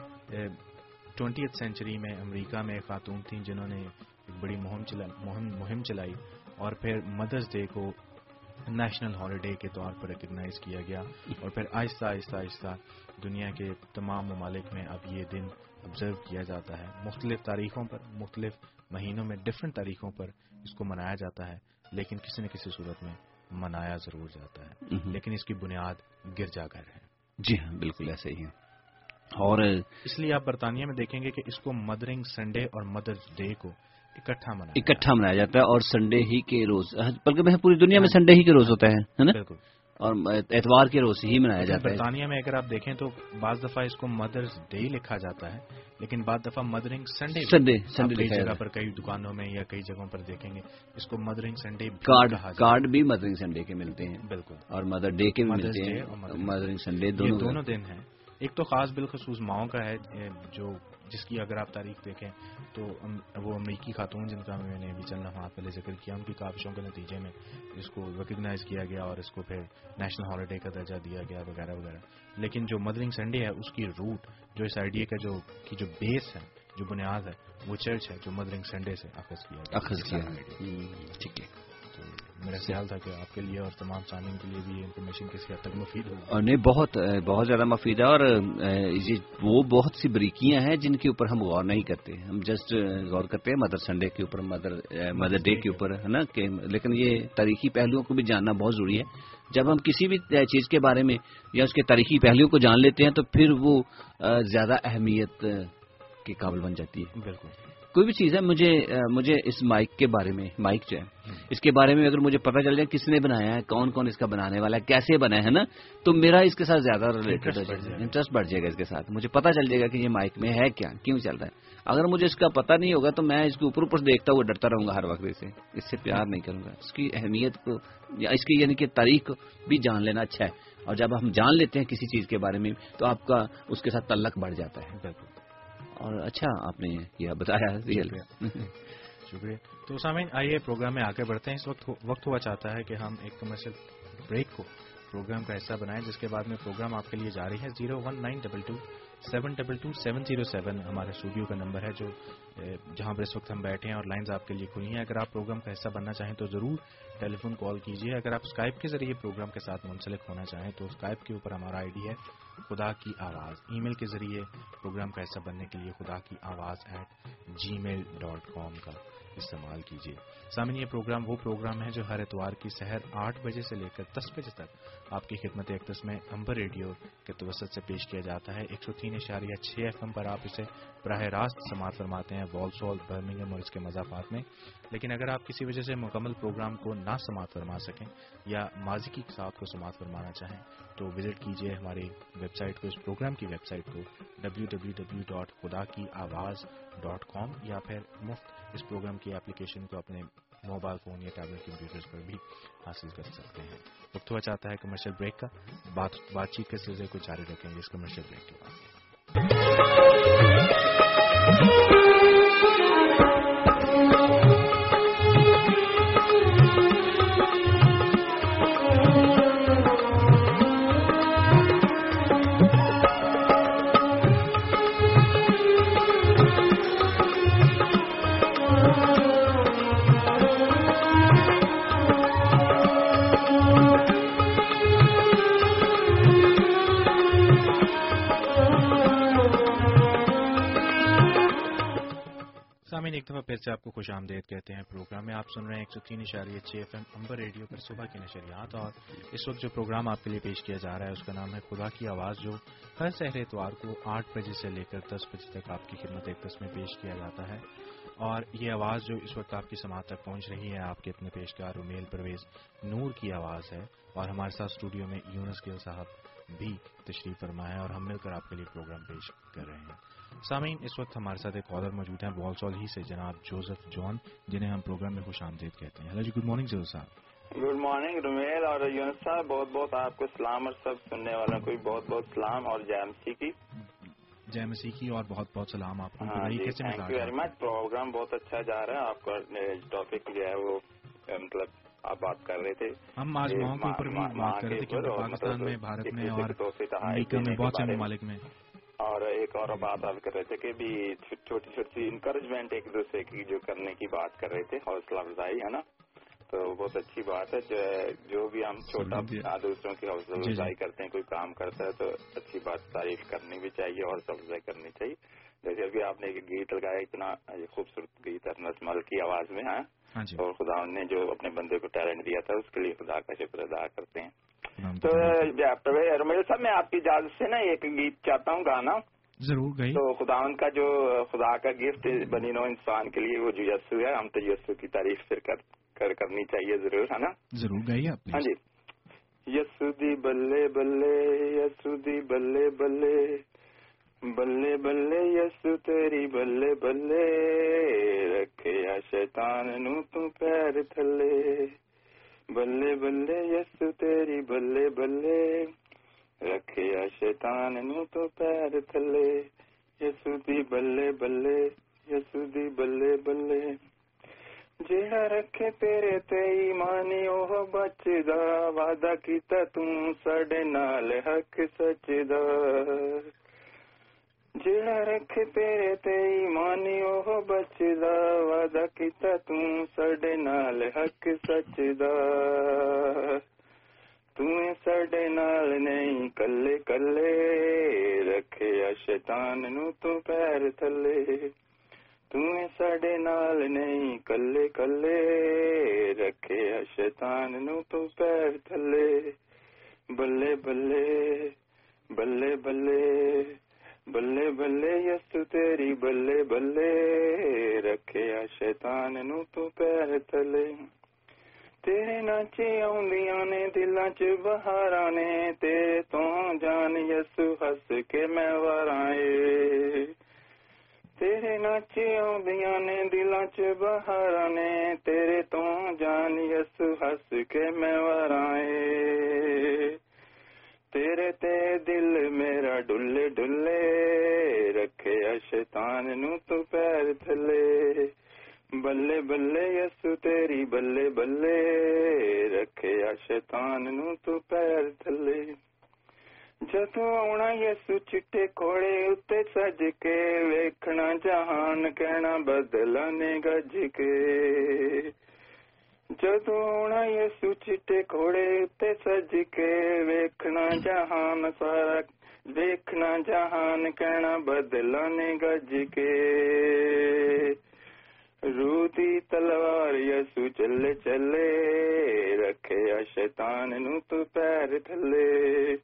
ٹوینٹی سینچری میں امریکہ میں خاتون تھیں جنہوں نے ایک بڑی مہم مہم مہم چلائی اور پھر مدرس ڈے کو نیشنل ہالیڈے کے طور پر ریکگنائز کیا گیا اور پھر آہستہ آہستہ آہستہ دنیا کے تمام ممالک میں اب یہ دن آبزرو کیا جاتا ہے۔ مختلف تاریخوں پر مختلف مہینوں میں ڈفرینٹ تاریخوں پر اس کو منایا جاتا ہے لیکن کسی نہ کسی صورت میں منایا ضرور جاتا ہے۔ لیکن اس کی بنیاد گرجا گھر ہے۔ جی ہاں بالکل ایسے ہی اور اس لیے آپ برطانیہ میں دیکھیں گے کہ اس کو مدرنگ سنڈے اور مدرس ڈے کو اکٹھا منایا اکٹھا منایا جاتا ہے اور سنڈے ہی کے روز بلکہ پوری دنیا میں سنڈے ہی کے روز ہوتا ہے نا؟ اور اتوار کے روز ہی منایا جاتا ہے۔ برطانیہ میں اگر آپ دیکھیں تو بعض دفعہ اس کو مدرس ڈے لکھا جاتا ہے لیکن بعض دفعہ مدرنگ سنڈے سنڈے سنڈے کئی جگہ پر کئی دکانوں میں یا کئی جگہوں پر دیکھیں گے اس کو مدرنگ سنڈے کارڈ کارڈ بھی مدرنگ سنڈے کے ملتے ہیں۔ بالکل۔ اور مدر ڈے کے ملتے ہیں۔ مدرنگ سنڈے دونوں دن ہیں۔ ایک تو خاص بالخصوص ماؤں کا ہے جو جس کی اگر آپ تاریخ دیکھیں تو وہ امریکی خاتون جن کا میں نے ابھی چند لمحات پہلے ذکر کیا ان کی کاوشوں کے نتیجے میں اس کو ریکگنائز کیا گیا اور اس کو پھر نیشنل ہالیڈے کا درجہ دیا گیا وغیرہ وغیرہ۔ لیکن جو مدرنگ سنڈے ہے اس کی روٹ جو اس آئیڈیا کا جو کی جو بیس ہے جو بنیاد ہے وہ چرچ ہے جو مدرنگ سنڈے سے اخذ کیا ٹھیک ہے۔ میرا خیال تھا کہ آپ کے لیے اور تمام سامعین کے لیے بھی یہ انفارمیشن کسی حد تک مفید ہو نہیں بہت بہت زیادہ مفید ہے اور وہ بہت سی بریکیاں ہیں جن کے اوپر ہم غور نہیں کرتے۔ ہم جسٹ غور کرتے ہیں مدر سنڈے کے اوپر مدر مدر ڈے کے اوپر ہے نا؟ کہ لیکن یہ تاریخی پہلوؤں کو بھی جاننا بہت ضروری ہے۔ جب ہم کسی بھی چیز کے بارے میں یا اس کے تاریخی پہلوؤں کو جان لیتے ہیں تو پھر وہ زیادہ اہمیت کے قابل بن جاتی ہے۔ بالکل۔ کوئی بھی چیز ہے مجھے مجھے اس مائک کے بارے میں مائک جو ہے اس کے بارے میں اگر مجھے پتا چل جائے کس نے بنایا ہے کون کون اس کا بنانے والا ہے کیسے بنا ہے نا تو میرا اس کے ساتھ زیادہ ریلیٹڈ انٹرسٹ بڑھ جائے گا۔ اس کے ساتھ۔ مجھے پتا چل جائے گا کہ یہ مائک میں ہے کیا کیوں چل رہا ہے۔ اگر مجھے اس کا پتا نہیں ہوگا تو میں اس کے اوپر اوپر دیکھتا ہوا ڈرتا رہوں گا ہر وقت اسے۔ اس سے پیار نہیں کروں گا۔ اس کی اہمیت کو یا اس کی یعنی کہ تاریخ بھی جان لینا اچھا ہے۔ اور جب ہم جان لیتے ہیں کسی چیز کے بارے میں تو آپ کا اس کے ساتھ تعلق بڑھ جاتا ہے۔ بالکل۔ اور اچھا آپ نے یہ بتایا، ریئل۔ شکریہ۔ تو سامعین، آئیے پروگرام میں آگے بڑھتے ہیں۔ اس وقت وقت ہوا چاہتا ہے کہ ہم ایک کمرشل بریک کو پروگرام کا حصہ بنائیں، جس کے بعد میں پروگرام آپ کے لیے جاری ہے۔ Zero one nine double two seven double two seven zero seven ہمارے اسٹوڈیو کا نمبر ہے، جو جہاں پر اس وقت ہم بیٹھے ہیں اور لائنز آپ کے لیے کھلی ہیں۔ اگر آپ پروگرام کا حصہ بننا چاہیں تو ضرور ٹیلی فون کال کیجیے اگر آپ اسکائپ کے ذریعے پروگرام کے ساتھ منسلک ہونا چاہیں تو اسکائپ کے اوپر ہمارا آئی ڈی ہے۔ خدا کی آواز۔ ای میل کے ذریعے پروگرام کا حصہ بننے کے لیے خدا کی آواز at G mile dot com کا استعمال کیجیے۔ سامن یہ پروگرام وہ پروگرام ہے جو ہر اتوار کی سحر آٹھ بجے سے لے کر دس بجے تک آپ کی خدمت اقدس میں امبر ریڈیو کے توسط سے پیش کیا جاتا ہے۔ ایک سو تین اشاریہ چھ ایف ایم پر آپ اسے براہ راست سماعت فرماتے ہیں وال سال برمنگم اور اس کے مضافات میں۔ لیکن اگر آپ کسی وجہ سے مکمل پروگرام کو نہ سماعت فرما سکیں یا ماضی کی ساتھ کو سماعت فرمانا چاہیں تو وزٹ کیجیے ہماری ویب سائٹ کو، اس پروگرام کی ویب سائٹ کو ڈبلو ڈبلو ڈبلو ڈاٹ خدا کی آواز ڈاٹ کام یا پھر مفت اس پروگرام کی اپلیکیشن کو اپنے موبائل فون یا ٹیبلٹ کمپیوٹر پر بھی حاصل کر سکتے ہیں۔ وقت ہوا چاہتا ہے کمرشل بریک کا۔ بات چیت کے سلسلے کو جاری رکھیں گے اس کمرشل بریک کے بعد۔ ایک دفعہ پھر سے آپ کو خوش آمدید کہتے ہیں۔ پروگرام میں آپ سن رہے ہیں ایک سو تین اشاریہ چھ ایف ایم امبر ریڈیو پر صبح کی نشریات اور اس وقت جو پروگرام آپ کے لیے پیش کیا جا رہا ہے، اس کا نام ہے خدا کی آواز، جو ہر سہر اتوار کو آٹھ بجے سے لے کر دس بجے تک آپ کی خدمت ایک میں پیش کیا جاتا ہے۔ اور یہ آواز جو اس وقت آپ کی سماعت تک پہنچ رہی ہے، آپ کے اپنے پیشکار امیل پرویز نور کی آواز ہے۔ اور ہمارے ساتھ اسٹوڈیو میں یونس گل صاحب بھی تشریف فرما ہے اور ہم مل کر آپ کے لیے پروگرام پیش کر رہے ہیں۔ سامعین اس وقت ہمارے ساتھ ایک کالر موجود ہیں والسول ہی سے جناب جوزف جون جنہیں ہم پروگرام میں خوش آمدید کہتے ہیں۔ ہلو جی گڈ مارننگ جوزف صاحب۔ گڈ مارننگ رومیل اور یونس صاحب بہت بہت آپ کو سلام اور سب سننے والوں کو بہت بہت سلام اور جے مسیح کی۔ جے مسیح کی اور بہت بہت سلام آپ کو۔ Thank you very much programme بہت اچھا جا رہا ہے۔ آپ کا ٹاپک جو ہے وہ مطلب آپ بات کر رہے تھے۔ ہم آج ماں کے اوپر بات کر رہے تھے پاکستان میں بھارت میں اور بہت سے ممالک میں۔ اور ایک اور بات آپ کر رہے تھے کہ بھی چھوٹی چھوٹی انکریجمنٹ ایک دوسرے کی جو کرنے کی بات کر رہے تھے حوصلہ افزائی ہے نا؟ تو بہت اچھی بات ہے جو بھی ہم چھوٹا دوسروں کی حوصلہ جی، جی۔ افزائی کرتے ہیں کوئی کام کرتا ہے تو اچھی بات تعریف کرنی بھی چاہیے حوصلہ افزائی کرنی چاہیے۔ جیسے ابھی آپ نے ایک گیت لگایا اتنا خوبصورت گیت ہے نسمل کی آواز میں ہے؟ ہاں جی۔ اور خدا نے جو اپنے بندے کو ٹیلنٹ دیا تھا اس کے لیے خدا کا شکر ادا کرتے ہیں۔ تو صاحب میں آپ کی اجازت سے نا ایک گیت چاہتا ہوں گانا۔ ضرور گئی تو خدا کا جو خدا کا گفٹ بنی نو انسان کے لیے وہ جو یسو ہے۔ ہم تو یسو کی تعریف پھر کر, کر کرنی چاہیے ضرور ہے نا؟ ضرور گئی آپ ہاں جی۔ یسو دی بلے بلے یسو دی بلے بلے بلے بلے یسو تیری بلے بلے رکھے شیطان نو تو پیر تھلے۔ بلے بلے یسو تیری بلے بلے رکھیا شیطان نو تو پیر تھلے یسو دی بلے بلے یسو دی بلے بلے جہاں رکھے تیرے تے ایمانی اوہ بچدا وعدہ کیتا توں ساڈے نال حق سچدا جہاں رکھے تیرے تے ایمانی اوہ بچدا وعدہ کیتا توں ساڈے نال حق سچدا تمہیں سڈے نال نہیں کلے کلے رکھے شیطان نو تو پیر تھلے تمہیں سڈے نال نہیں کلے کلے رکھے شیطان نو تو پیر تھلے بلے بلے بلے بلے ਬੱਲੇ ਬੱਲੇ ਯਸੂ ਤੇਰੀ ਬੱਲੇ ਬੱਲੇ, ਰੱਖਿਆ ਸ਼ੈਤਾਨ ਨੂੰ ਤੂੰ ਪੈਰ ਤਲੇ ਤੇਰੇ ਨਾਚੇ ਆਉਂਦੀਆਂ ਨੇ ਦਿਲਾਂ 'ਚ ਬਹਾਰਾਂ ਨੇ ਤੇਰੇ ਤੋਂ ਜਾਨ ਯਸੂ ਹੱਸ ਕੇ ਮੈਂ ਵਰਾਏ ਤੇਰੇ ਨਾਚੇ ਆਉਂਦੀਆਂ ਨੇ ਦਿਲਾਂ 'ਚ ਬਹਾਰਾਂ ਨੇ, ਤੇਰੇ ਤੋਂ ਜਾਨ ਯਸੂ ਹੱਸ ਕੇ ਮੈਂ ਵਰਾਏ ਤੇਰੇ ਤੇ ਦਿਲ ਮੇਰਾ ਡੁੱਲੇ ਡੁੱਲੇ ਰੱਖਿਆ ਸ਼ੈਤਾਨ ਨੂੰ ਤੂੰ ਪੈਰ ਥੱਲੇ। ਬੱਲੇ ਬੱਲੇ ਯਸੂ ਤੇਰੀ ਬੱਲੇ ਬੱਲੇ ਰੱਖਿਆ ਸ਼ੈਤਾਨ ਨੂੰ ਤੂੰ ਪੈਰ ਥੱਲੇ। ਜਦੋਂ ਆਉਣਾ ਯਸੂ ਚਿੱਟੇ ਕੋੜੇ ਉੱਤੇ ਸੱਜ ਕੇ, ਵੇਖਣਾ ਜਹਾਨ ਕਹਿਣਾ ਬਦਲਾ ਨੇ ਗੱਜ ਕੇ ਜਦੋਂ ਆਉਣਾ ਯਸੂ ਚਿੱਟੇ ਕੋੜੇ ਉੱਤੇ ਸੱਜ ਕੇ ਵੇਖਣਾ ਜਹਾਨ ਸਾਰਾ ਵੇਖਣਾ ਜਹਾਨ ਕਹਿਣਾ ਬਦਲਾ ਨੇ ਗੱਜ ਕੇ। ਰੂਹ ਦੀ ਤਲਵਾਰ ਯਸੂ ਚੱਲੇ ਚੱਲੇ, ਰੱਖਿਆ ਸ਼ੈਤਾਨ ਨੂੰ ਤੂੰ ਪੈਰ ਥੱਲੇ।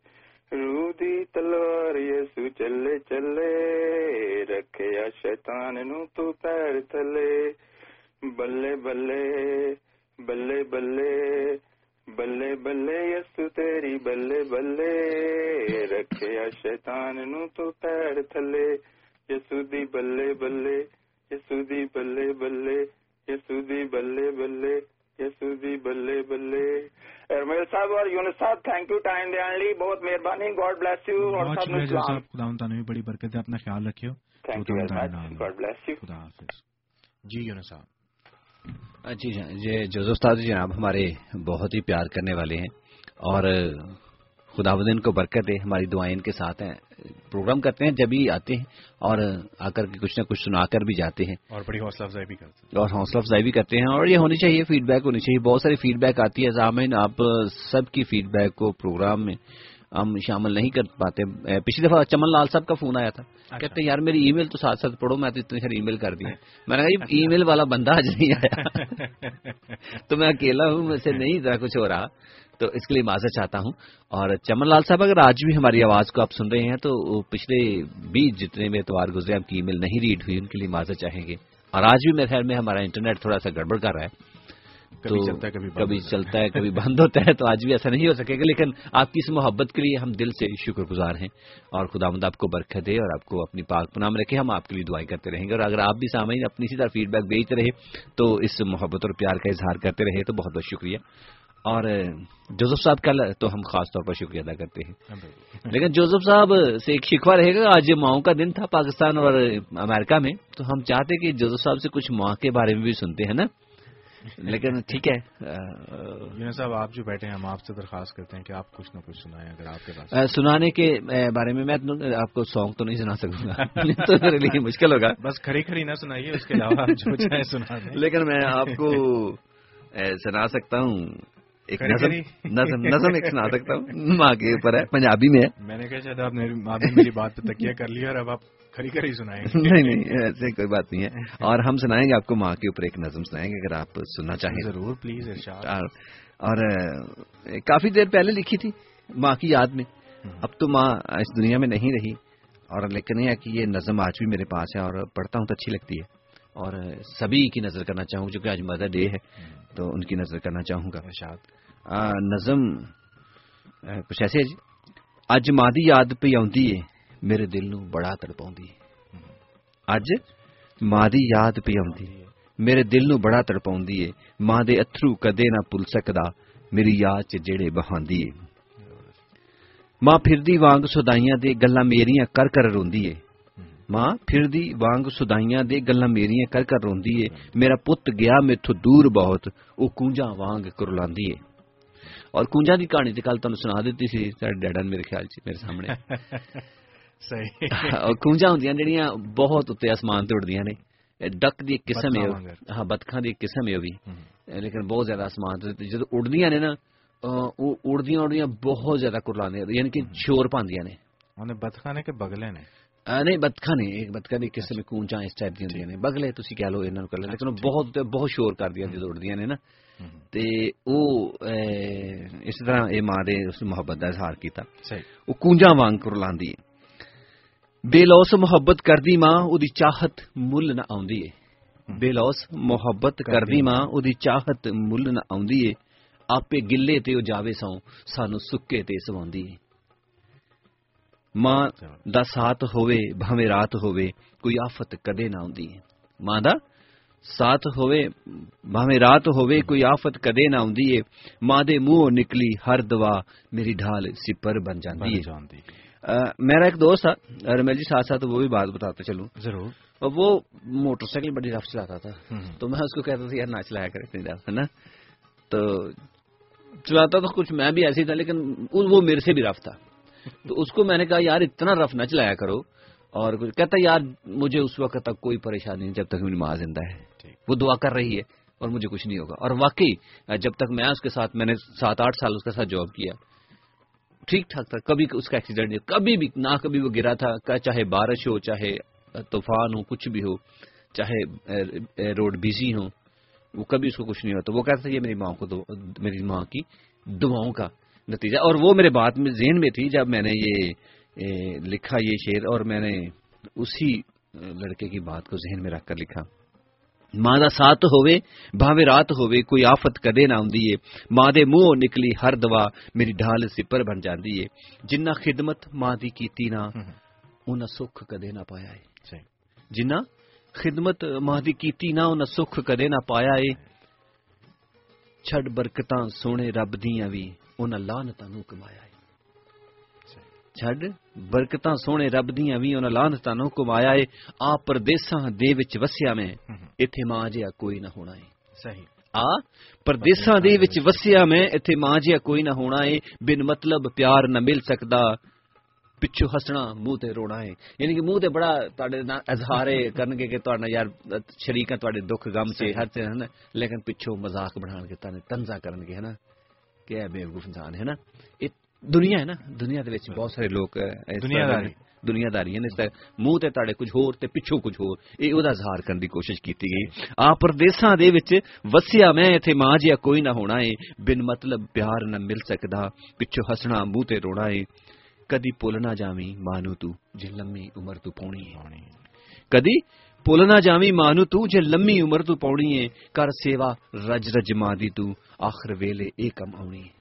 ਰੂਹ ਦੀ ਤਲਵਾਰ ਯਸੂ ਚੱਲੇ ਚੱਲੇ, ਰੱਖਿਆ ਸ਼ੈਤਾਨ ਨੂੰ ਤੂੰ ਪੈਰ ਥੱਲੇ। ਬੱਲੇ ਬੱਲੇ بلے بلے بلے بلے یسو تیری بلے بلے۔ رکھیا شیطان نو تو پیر تھلے۔ یسو دی بلے بلے یسو دی بلے بلے یسو دی بلے بلے یسو دی بلے بلے۔ ارمیل صاحب اور یونس صاحب تھینک یو ٹائم دیان لی بہت مہربانی گاڈ بلیس یو اور سب نے سلام خدا ان تانوی بڑی برکت ہے اپنا خیال رکھیو thank you very much God bless you خدا حافظ۔ جی یونس صاحب۔ جی یہ جوزف تاج جی جناب ہمارے بہت ہی پیار کرنے والے ہیں اور خدا بدین کو برکت ہے ہماری دعائیں ان کے ساتھ ہیں۔ پروگرام کرتے ہیں جب ہی آتے ہیں اور آ کر کے کچھ نہ کچھ سنا کر بھی جاتے ہیں۔ اور بڑی حوصلہ افزائی بھی کرتے ہیں۔ اور حوصلہ افزائی بھی کرتے ہیں اور یہ ہونی چاہیے فیڈ بیک ہونی چاہیے۔ بہت ساری فیڈ بیک آتی ہے۔ ضامن آپ سب کی فیڈ بیک کو پروگرام میں ہم شامل نہیں کر پاتے۔ پچھلی دفعہ چمن لال صاحب کا فون آیا تھا۔ اچھا۔ کہتے ہیں یار میری ای میل تو ساتھ ساتھ پڑھو میں تو اتنی ساری ای میل کر دی۔ اچھا۔ میں نے کہا ای میل والا بندہ آج نہیں آیا۔ تو میں اکیلا ہوں میں سے نہیں ذرا کچھ ہو رہا۔ تو اس کے لیے معذر چاہتا ہوں۔ اور چمن لال صاحب اگر آج بھی ہماری آواز کو آپ سن رہے ہیں تو پچھلے بھی جتنے بھی اتوار گزرے آپ کی ای میل نہیں ریڈ ہوئی ان کے لیے معذر چاہیں گے۔ اور آج بھی میرے خیال میں ہمارا انٹرنیٹ تھوڑا سا گڑبڑ کر رہا ہے۔ کبھی چلتا ہے کبھی کبھی چلتا ہے کبھی بند ہوتا ہے تو آج بھی ایسا نہیں ہو سکے گا لیکن آپ کی اس محبت کے لیے ہم دل سے شکر گزار ہیں۔ اور خدا مند آپ کو برکت دے اور آپ کو اپنی پاک پنام رکھے ہم آپ کے لیے دعائیں کرتے رہیں گے۔ اور اگر آپ بھی سامعین اپنی اسی طرح فیڈ بیک بھیجتے رہے تو اس محبت اور پیار کا اظہار کرتے رہے تو بہت بہت شکریہ۔ اور جوزف صاحب کا تو ہم خاص طور پر شکریہ ادا کرتے ہیں۔ ہاں لیکن جوزف صاحب سے ایک شکوہ رہے گا آج ماؤں کا دن تھا پاکستان اور امریکہ میں تو ہم چاہتے کہ جوزف صاحب سے کچھ ماں کے بارے میں بھی سنتے ہیں نا؟ لیکن ٹھیک ہے صاحب آپ جو بیٹھے ہیں ہم آپ سے درخواست کرتے ہیں کہ آپ کچھ نہ کچھ سنائیں اگر آپ کے پاس۔ سنانے کے بارے میں میں آپ کو سانگ تو نہیں سنا سکوں گا۔ تو میرے لیے مشکل ہوگا۔ بس کھڑی کھڑی نہ سنائیے اس کے علاوہ جو سنا لیکن میں آپ کو سنا سکتا ہوں۔ ایک نظم نظم نظم ایک سنا سکتا ہوں۔ ماں کے اوپر ہے پنجابی میں ہے میں نے کہا شاید آپ نے میری بات پہ تکیہ کر لیا اور اب آپ کھری سنائیں نہیں نہیں ایسے کوئی بات نہیں ہے۔ اور ہم سنائیں گے آپ کو ماں کے اوپر ایک نظم سنائیں گے اگر آپ سننا چاہیں۔ ضرور پلیز اور کافی دیر پہلے لکھی تھی ماں کی یاد میں۔ اب تو ماں اس دنیا میں نہیں رہی۔ اور لیکن یہ کہ یہ نظم آج بھی میرے پاس ہے اور پڑھتا ہوں تو اچھی لگتی ہے۔ اور سبھی کی نظر کرنا چاہوں جو کہ آج مدر ڈے ہے تو ان کی نظر کرنا چاہوں گا۔ شاد نظم کچھ ایسے ہے جی؟ اج ماں دی یاد پہ آؤں ہے۔ ਮੇਰੇ ਦਿਲ ਨੂੰ ਬੜਾ ਤੜਪਾਉਂਦੀ ਏ ਅੱਜ ਮਾਂ ਦੀ ਯਾਦ ਪਈ ਆਉਂਦੀ ਏ ਮੇਰੇ ਦਿਲ ਨੂੰ ਬੜਾ ਤੜਪਾਉਂਦੀ ਏ। ਮਾਂ ਦੇ ਅਥਰੂ ਕਦੇ ਨਾ ਭੁੱਲ ਸਕਦਾ। ਮੇਰੀ ਯਾਦ 'ਚ ਜਿਹੜੇ ਬਹਾਂਦੀ ਏ। ਮਾਂ ਫਿਰਦੀ ਵਾਂਗ ਸੁਦਾਈਆਂ ਦੇ ਗੱਲਾਂ ਮੇਰੀਆਂ ਕਰ ਕਰ ਰੋਂਦੀ ਏ। ਮਾਂ ਫਿਰਦੀ ਵਾਂਗ ਸੁਦਾਈਆਂ ਦੇ ਗੱਲਾਂ ਮੇਰੀਆਂ ਕਰ ਕਰ ਰੋਂਦੀ ਏ। ਮੇਰਾ ਪੁੱਤ ਗਿਆ ਮੇਥੋਂ ਦੂਰ ਬਹੁਤ। ਉਹ ਕੂੰਜਾਂ ਵਾਂਗ ਕੁਰਲਾਉਂਦੀ ਏ। ਔਰ ਕੂੰਜਾਂ ਦੀ ਕਹਾਣੀ ਤੇ ਕੱਲ ਤੁਹਾਨੂੰ ਸੁਣਾ ਦਿੱਤੀ ਸੀ। ਸਾਡੇ ਡੈਡਾ ਨੇ ਮੇਰੇ ਖਿਆਲ 'ਚ, ਮੇਰੇ ਸਾਹਮਣੇ। صحیح کونجا ہوندیاں جڑیاں بہت اتے آسمان تے اڑدیاں نے ڈک دی قسم ہے ہاں بدکھاں دی قسم ہے بھی لیکن بہت زیادہ آسمان تے جدوں اڑدیاں نے نا او اڑدیاں اڑدیاں بہت زیادہ کرلانے یعنی کہ شور پاندیاں نے انہاں بدکھاں نے کہ بغلے نے نہیں بدکھا نہیں ایک بدکھا دی قسم کونجا اس ٹائپ دی ہوندیاں نے بغلے تسی کہہ لو انہاں نو کر لے لیکن بہت بہت شور کردیاں جدوں اڑدیاں نے نا تے او اس طرح اے ماں دے اس محبت دا اظہار کیتا او کونجا وانگ کرلاندی ہے ਬੇਲੌਸ ਮੁਹੱਬਤ ਕਰਦੀ ਮਾਂ ਉਹਦੀ ਚਾਹਤ ਮੁੱਲ ਨਾ ਆਉਂਦੀ ਏ। ਬੇਲੌਸ ਮੁਹੱਬਤ ਕਰਦੀ ਮਾਂ। ਉਹਦੀ ਚਾਹਤ ਮੁੱਲ ਨਾ ਆਉਂਦੀ ਏ। ਆਪੇ ਗਿੱਲੇ ਤੇ ਉਹ ਜਾਵੇ ਸੌ ਸਾਨੂੰ ਸੁੱਕੇ ਤੇ ਸਵਾਉਂਦੀ ਏ। ਮਾਂ ਦਾ ਸਾਥ ਹੋਵੇ ਭਾਵੇਂ ਰਾਤ ਹੋਵੇ ਕੋਈ ਆਫਤ ਕਦੇ ਨਾ ਆਉਂਦੀ ਏ। ਮਾਂ ਦਾ ਸਾਥ ਹੋਵੇ ਭਾਵੇਂ ਰਾਤ ਹੋਵੇ ਕੋਈ ਆਫਤ ਕਦੇ ਨਾ ਆਉਂਦੀ ਏ। ਮਾਂ ਦੇ ਮੂੰਹੋਂ ਨਿਕਲੀ ਹਰ ਦਵਾ ਮੇਰੀ ਢਾਲ ਸਿਪਰ ਬਣ ਜਾਂਦੀ ਏ। میرا ایک دوست تھا رمیل جی ساتھ ساتھ وہ بھی بات بتاتا چلوں۔ ضرور۔ وہ موٹر سائیکل بڑی رف چلاتا تھا۔ تو میں اس کو کہتا تھا یار نہ چلایا کر اتنی رف ہے نا؟ تو چلاتا تو کچھ میں بھی ایسے ہی تھا لیکن وہ میرے سے بھی رف تھا۔ تو اس کو میں نے کہا یار اتنا رف نہ چلایا کرو۔ اور کہتا یار مجھے اس وقت تک کوئی پریشانی نہیں جب تک میری ماں زندہ ہے۔ وہ دعا کر رہی ہے اور مجھے کچھ نہیں ہوگا۔ اور واقعی جب تک میں اس کے ساتھ میں نے سات آٹھ سال اس کے ساتھ جاب کیا ٹھیک ٹھاک تھا کبھی اس کا ایکسیڈنٹ نہیں کبھی بھی نہ کبھی وہ گرا تھا چاہے بارش ہو چاہے طوفان ہو کچھ بھی ہو چاہے روڈ بزی ہو وہ کبھی اس کو کچھ نہیں ہوتا۔ وہ کہتا تھا یہ میری ماں کو دو, میری ماں کی دعاؤں کا نتیجہ۔ اور وہ میرے بات میں ذہن میں تھی جب میں نے یہ لکھا یہ شعر اور میں نے اسی لڑکے کی بات کو ذہن میں رکھ کر لکھا۔ ਮਾਂ ਦਾ ਸਾਥ ਹੋਵੇ ਭਾਵੇਂ ਰਾਤ ਹੋਵੇ ਕੋਈ ਆਫਤ ਕਦੇ ਨਾ ਆਉਂਦੀ ਏ। ਮਾਂ ਦੇ ਮੂੰਹੋਂ ਨਿਕਲੀ ਹਰ ਦਵਾ ਮੇਰੀ ਢਾਲ ਸਿਪਰ ਬਣ ਜਾਂਦੀ ਏ। ਜਿੰਨਾ ਖਿਦਮਤ ਮਾਂ ਦੀ ਕੀਤੀ ਨਾ ਉਹਨਾਂ ਸੁੱਖ ਕਦੇ ਨਾ ਪਾਇਆ ਏ। ਜਿੰਨਾ ਖਿਦਮਤ ਮਾਂ ਦੀ ਕੀਤੀ ਨਾ ਉਹਨਾਂ ਸੁੱਖ ਕਦੇ ਨਾ ਪਾਇਆ ਏ। ਛੱਡ ਬਰਕਤਾਂ ਸੋਹਣੇ ਰੱਬ ਦੀਆਂ ਵੀ ਉਹਨਾਂ ਲਾਹਨਤਾਂ ਨੂੰ ਕਮਾਇਆ ਏ। چھڈ برکتاں سونے رب دیاں وی انہاں لانتاں نو کمایا اے آ پردیساں دے وچ وسیا میں ایتھے ماں جیا کوئی نہ ہونا اے صحیح آ پردیساں دے وچ وسیا میں ایتھے ماں جیا کوئی نہ ہونا اے بن مطلب پیار نہ مل سکدا پچھو ہسنا منہ تے رونا ہے یعنی کہ منہ تے بڑا تواڈے نال اظہار کرن گے کہ تواڈا یار شریک ہے دکھ غم سے ہر تے ہے لیکن پچھو مذاق بنان کے تانے طنزا کرن گے ہے نا کہ اے بے وقوف انسان ہے نا ਦੁਨੀਆ ਹੈ ਨਾ। ਦੁਨੀਆ ਦੇ ਵਿੱਚ ਬਹੁਤ ਸਾਰੇ ਲੋਕ ਦੁਨੀਆਦਾਰੀ। ਨੇ। ਦੁਨੀਆਦਾਰੀ ਨੇ ਮੂੰਹ ਤੇ ਤੁਹਾਡੇ ਕੁਝ ਹੋਰ ਤੇ ਪਿੱਛੋਂ ਕੁਝ ਹੋਰ ਇਹ ਉਹਦਾ ਇਜ਼ਹਾਰ ਕਰਨ ਦੀ ਕੋਸ਼ਿਸ਼ ਕੀਤੀ ਗਈ। ਆ ਪਰਦੇਸਾਂ ਦੇ ਵਿੱਚ ਵਸਿਆ ਮੈਂ ਇੱਥੇ ਮਾਂ ਜਿਹਾ ਕੋਈ ਨਾ ਹੋਣਾ ਏ ਬਿਨ ਮਤਲਬ ਪਿਆਰ ਨਾ ਮਿਲ ਸਕਦਾ ਪਿੱਛੋਂ ਹੱਸਣਾ ਮੂੰਹ ਤੇ ਰੋਣਾ ਏ। ਕਦੀ ਭੁੱਲ ਨਾ ਜਾਵੀਂ ਮਾਂ ਨੂੰ ਤੂੰ ਜੇ ਲੰਮੀ ਉਮਰ ਤੂੰ ਪਾਉਣੀ ਏ। ਕਦੀ ਭੁੱਲ ਨਾ ਜਾਵੀਂ ਮਾਂ ਨੂੰ ਤੂੰ ਜੇ ਲੰਮੀ ਉਮਰ ਤੂੰ ਪਾਉਣੀ ਏ ਕਰ ਸੇਵਾ ਰਜ ਰਜ ਮਾਂ ਦੀ ਤੂੰ ਆਖਰ ਵੇਲੇ ਇਹ ਕੰਮ ਆਉਣੀ ਏ।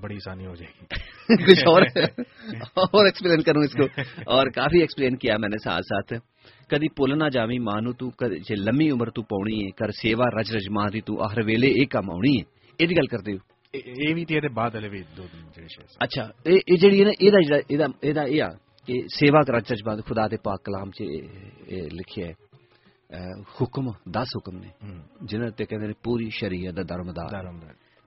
بڑی آسانی ہو جائے گی۔ کچھ اور اور ایکسپلین کروں اس کو۔ اور کافی ایکسپلین کیا میں نے ساتھ ساتھ۔ کدی پول نہ جامی مانو تو لمبی عمر تو پاؤنی ہے کر سیوا رج رج ماں دی تو ویلے ایک کم آؤنی ہے۔ یہ گل کرتے ہو۔ ਇਹ ਵੀ ਤੇ ਇਹਦੇ ਬਾਅਦ ਵਾਲੇ ਵੀ ਦੋ ਤਿੰਨ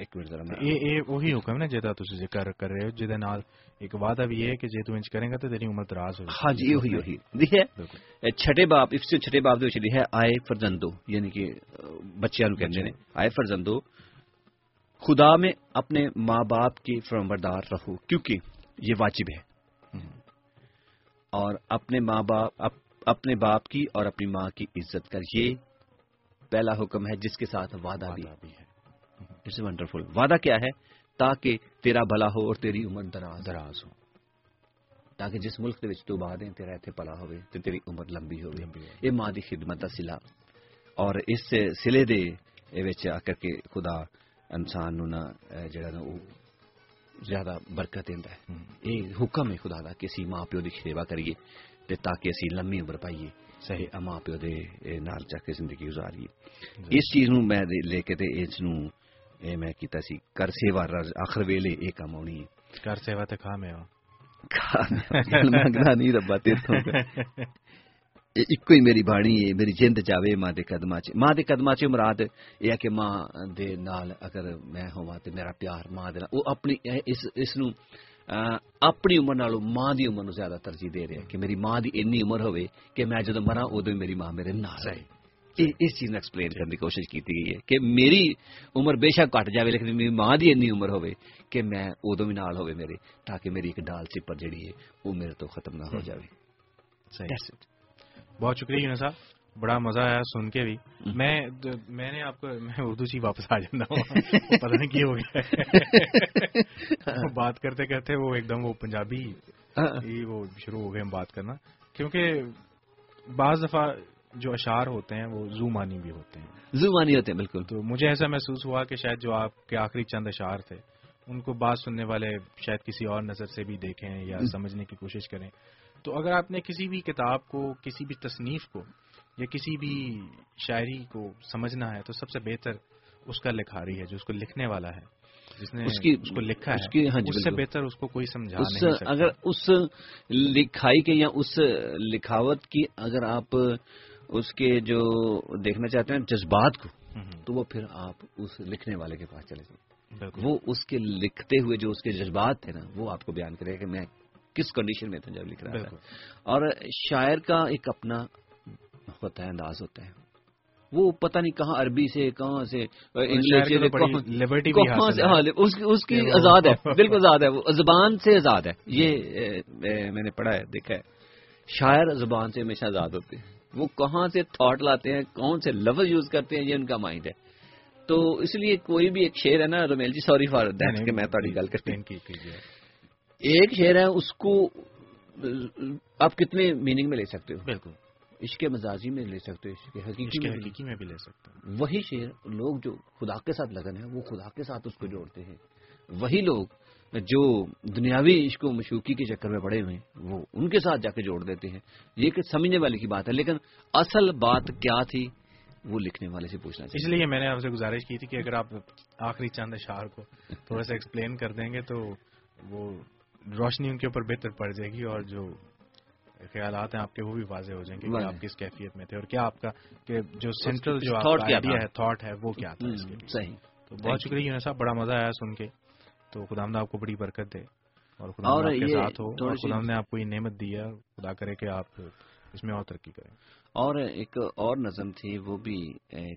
منٹ ذرا اے اے وہی حکم نا جدا ਤੁਸੀਂ ਜ਼ਿਕਰ ਕਰ ਰਹੇ ਹੋ ਜਿਹਦੇ ਨਾਲ ਇੱਕ ਵਾਅਦਾ ਵੀ ਹੈ ਕਿ ਜੇ ਤੂੰ ਇੰਜ ਕਰੇਗਾ ਤਾਂ ਤੇਰੀ ਉਮਰ ਦਰਾਜ਼ ਹੋਵੇਗੀ। ਹਾਂ ਜੀ ਉਹੀ ਉਹੀ। ਦੇਖਿਆ ਬਾਪ ਇਸ ਤੋਂ ਬਾਪ ਦੇ ਵਿੱਚ ਲਿਖਿਆ ਆਏ ਫਰਜ਼ੰਦੋ ਯਾਨੀ ਕਿ ਬੱਚਿਆਂ ਨੂੰ ਕਹਿੰਦੇ ਨੇ। ਆਏ ਫਰਜ਼ੰਦੋ خدا میں اپنے ماں باپ کی فرمبردار رہو کیونکہ یہ واجب ہے اور اپنے ماں باپ اپنے باپ کی اور اپنی ماں کی عزت کر یہ پہلا حکم ہے جس کے ساتھ وعدہ بھی ہے اٹس ونڈرفل وعدہ کیا ہے تاکہ تیرا بھلا ہو اور تیری عمر دراز دراز ہو تاکہ جس ملک دے وچ تو بعدیں تیرا ایتھے پلا ہوئے تے تیری عمر لمبی ہوئے یہ ماں خدمت دا صلہ اور اس صلے دے وچ آ کر کے خدا انسان نو نہ جڑا نا او زیادہ برکت دیندا ہے یہ حکم ہے خدا دا کہ اسی ماں پیو دی سیوا کریے تے تاکہ اسی لمبی عمر پائیے صحیح ماں پیو دے نال چا کے زندگی گزاریے اس چیز نو میں لے کے تے اس نو ਇਹ ਮੈਂ ਕੀਤਾ ਸੀ। ਕਰ ਸੇਵਾ ਆਖਰ ਵੇਲੇ ਇਹ ਕੰਮ ਆਉਣੀ ਹੈ। ਕਰ ਸੇਵਾ ਤੇ ਖਾ ਮੇਵਾ ਮੰਗਦਾ ਨਹੀਂ ਰੱਬਾ ਤੇਥੋਂ ਇਹ ਇੱਕੋ ਹੀ ਮੇਰੀ ਬਾਣੀ ਹੈ ਮੇਰੀ ਜਿੰਦ ਜਾਵੇ ਮਾਂ ਦੇ ਕਦਮਾਂ 'ਚ। ਮਾਂ ਦੇ ਕਦਮਾਂ 'ਚ ਮੁਰਾਦ ਇਹ ਹੈ ਕਿ ਮਾਂ ਦੇ ਨਾਲ ਅਗਰ ਮੈਂ ਹੋਵਾਂ ਤੇ ਮੇਰਾ ਪਿਆਰ ਮਾਂ ਦੇ ਨਾਲ ਉਹ ਆਪਣੀ ਇਸ ਇਸ ਨੂੰ ਆਪਣੀ ਉਮਰ ਨਾਲੋਂ ਮਾਂ ਦੀ ਉਮਰ ਨੂੰ ਜ਼ਿਆਦਾ ਤਰਜੀਹ ਦੇ ਰਿਹਾ ਕਿ ਮੇਰੀ ਮਾਂ ਦੀ ਇੰਨੀ ਉਮਰ ਹੋਵੇ ਕਿ ਮੈਂ ਜਦੋਂ ਮਰਾਂ ਉਦੋਂ ਮੇਰੀ ਮਾਂ ਮੇਰੇ ਨਾਲ ਹੈ اس چیز نے ایکسپلین کرنے کی کوشش کی گئی ہے کہ میری عمر بے شک کٹ جاوے لیکن میری ماں دی اتنی عمر ہوئے کہ میں ادو بھی نال ہوئے میرے تاکہ میری ایک ڈال چپر جڑی ہے وہ میرے تو ختم نہ ہو جاوے۔ بہت شکریہ یونس صاحب بڑا مزہ آیا سن کے بھی۔ میں میں نے آپ کو میں اردو سے واپس آ جانا ہوں۔ پتہ نہیں کیوں ہو گیا۔ ہاں۔ بات کرتے کرتے وہ ایک دم وہ پنجابی ہاں۔ وہ شروع ہو گئے ہم بات کرنا۔ کیونکہ بعض دفعہ جو اشعار ہوتے ہیں وہ زو مانی بھی ہوتے ہیں۔ زو مانی ہوتے ہیں بالکل۔ تو مجھے ایسا محسوس ہوا کہ شاید جو آپ کے آخری چند اشعار تھے ان کو بات سننے والے شاید کسی اور نظر سے بھی دیکھیں یا سمجھنے کی کوشش کریں۔ تو اگر آپ نے کسی بھی کتاب کو کسی بھی تصنیف کو یا کسی بھی شاعری کو سمجھنا ہے تو سب سے بہتر اس کا لکھاری ہے جو اس کو لکھنے والا ہے۔ جس نے اس کی اس کو لکھا اس کی ہاں جی، اس سے بہتر اس کو کوئی سمجھا اس نہیں اگر اس لکھائی کے یا اس لکھاوت کی اگر آپ اس کے جو دیکھنا چاہتے ہیں جذبات کو تو وہ پھر آپ اس لکھنے والے کے پاس چلے جائیں۔ وہ اس کے لکھتے ہوئے جو اس کے جذبات تھے نا وہ آپ کو بیان کرے کہ میں کس کنڈیشن میں تھا جب لکھ رہا تھا۔ اور شاعر کا ایک اپنا ہوتا ہے انداز ہوتا ہے۔ وہ پتہ نہیں کہاں عربی سے کہاں سے انگلش ہاں، اس کی آزاد ہے بالکل آزاد ہے۔ وہ زبان سے آزاد ہے۔ یہ میں نے پڑھا ہے دیکھا ہے۔ شاعر زبان سے ہمیشہ آزاد ہوتے ہیں وہ کہاں سے تھاٹ لاتے ہیں کون سے لفظ یوز کرتے ہیں یہ ان کا مائنڈ ہے۔ تو اس لیے کوئی بھی ایک شعر ہے نا رومیل جی سوری فار دیٹ کہ میں تاری گل کرتے ہیں ایک شعر ہے اس کو آپ کتنے میننگ میں لے سکتے ہو؟ بالکل۔ عشق مزاجی میں لے سکتے ہو حقیقی میں بھی لے سکتے وہی شعر لوگ جو خدا کے ساتھ لگن ہے وہ خدا کے ساتھ اس کو جوڑتے ہیں۔ وہی لوگ جو دنیاوی عشق و مشوقی کے چکر میں پڑے ہوئے ہیں وہ ان کے ساتھ جا کے جوڑ دیتے ہیں۔ یہ کہ سمجھنے والے کی بات ہے لیکن اصل بات کیا تھی وہ لکھنے والے سے پوچھنا چاہیے۔ اس لیے میں نے آپ سے گزارش کی تھی کہ اگر آپ آخری چند اشعار کو تھوڑا سا ایکسپلین کر دیں گے تو وہ روشنی ان کے اوپر بہتر پڑ جائے گی اور جو خیالات ہیں آپ کے وہ بھی واضح ہو جائیں گے کہ آپ کس کیفیت میں تھے اور کیا آپ کا کہ جو سینٹرل جو تھاٹ ہے وہ کیا تھا صحیح۔ تو بہت شکریہ صاحب بڑا مزہ آیا سن کے۔ تو خدا نے آپ کو بڑی برکت دے اور خدا اور آپ کے ساتھ ہو اور خدا نے آپ کو یہ نعمت دیا خدا کرے کہ آپ اس میں اور ترقی کریں۔ اور ایک اور نظم تھی وہ بھی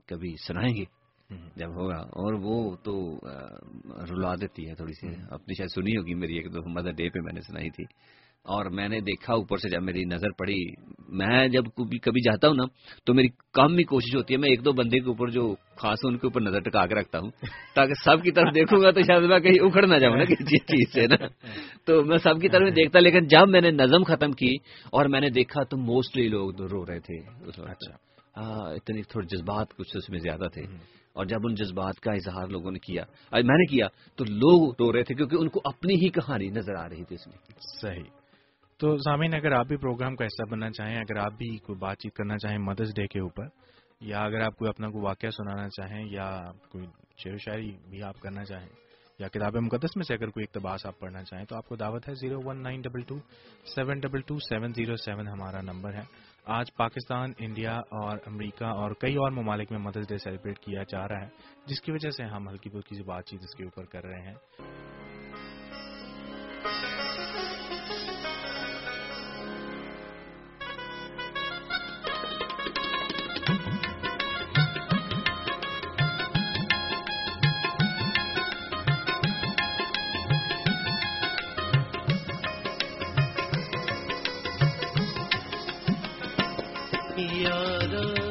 کبھی سنائیں گے؟ جب ہوگا۔ اور وہ تو رلا دیتی ہے تھوڑی سی۔ اپنی شاید سنی ہوگی میری ایک دو مدر ڈے پہ میں نے سنائی تھی۔ اور میں نے دیکھا اوپر سے جب میری نظر پڑی میں جب کبھی جاتا ہوں نا تو میری کام بھی کوشش ہوتی ہے میں ایک دو بندے کے اوپر جو خاص ان کے اوپر نظر ٹکا کے رکھتا ہوں تاکہ سب کی طرف دیکھوں گا تو شاید میں کہیں اکھڑ نہ جاؤں نا کسی چیز سے نا۔ تو میں سب کی طرف دیکھتا لیکن جب میں نے نظم ختم کی اور میں نے دیکھا تو موسٹلی لوگ رو رہے تھے اچھا۔ ہاں اتنے تھوڑے جذبات کچھ اس میں زیادہ تھے۔ اور جب ان جذبات کا اظہار لوگوں نے کیا میں نے کیا تو لوگ رو رہے تھے کیونکہ ان کو اپنی ہی کہانی نظر آ رہی تھی اس میں۔ صحیح۔ تو سامعین اگر آپ بھی پروگرام کا حصہ بننا چاہیں، اگر آپ بھی کوئی بات چیت کرنا چاہیں مدرس ڈے کے اوپر، یا اگر آپ کوئی اپنا کوئی واقعہ سنانا چاہیں، یا کوئی شعر و شاعری بھی آپ کرنا چاہیں، یا کتاب مقدس میں سے اگر کوئی اقتباس آپ پڑھنا چاہیں، تو آپ کو دعوت ہے zero one nine double two seven double two seven zero seven ہمارا نمبر ہے۔ آج پاکستان، انڈیا اور امریکہ اور کئی اور ممالک میں مدرس ڈے سیلیبریٹ کیا جا رہا ہے، جس کی وجہ سے ہم ہلکی پھلکی سے بات چیت اس کے اوپر کر رہے ہیں۔ yaro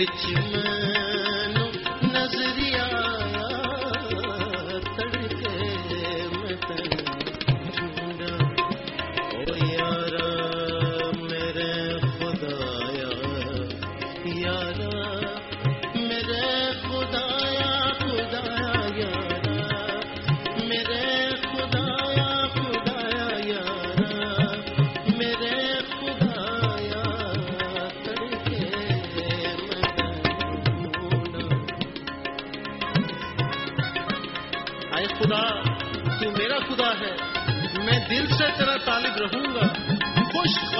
Richie.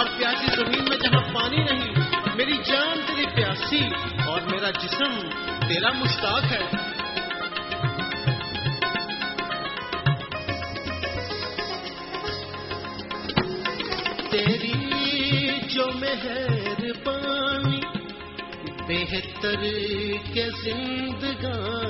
اور پیاسی زمین میں جہاں پانی نہیں، میری جان تیری پیاسی اور میرا جسم تیرا مشتاق ہے۔ تیری جو مہر پانی بہتر کے زندگان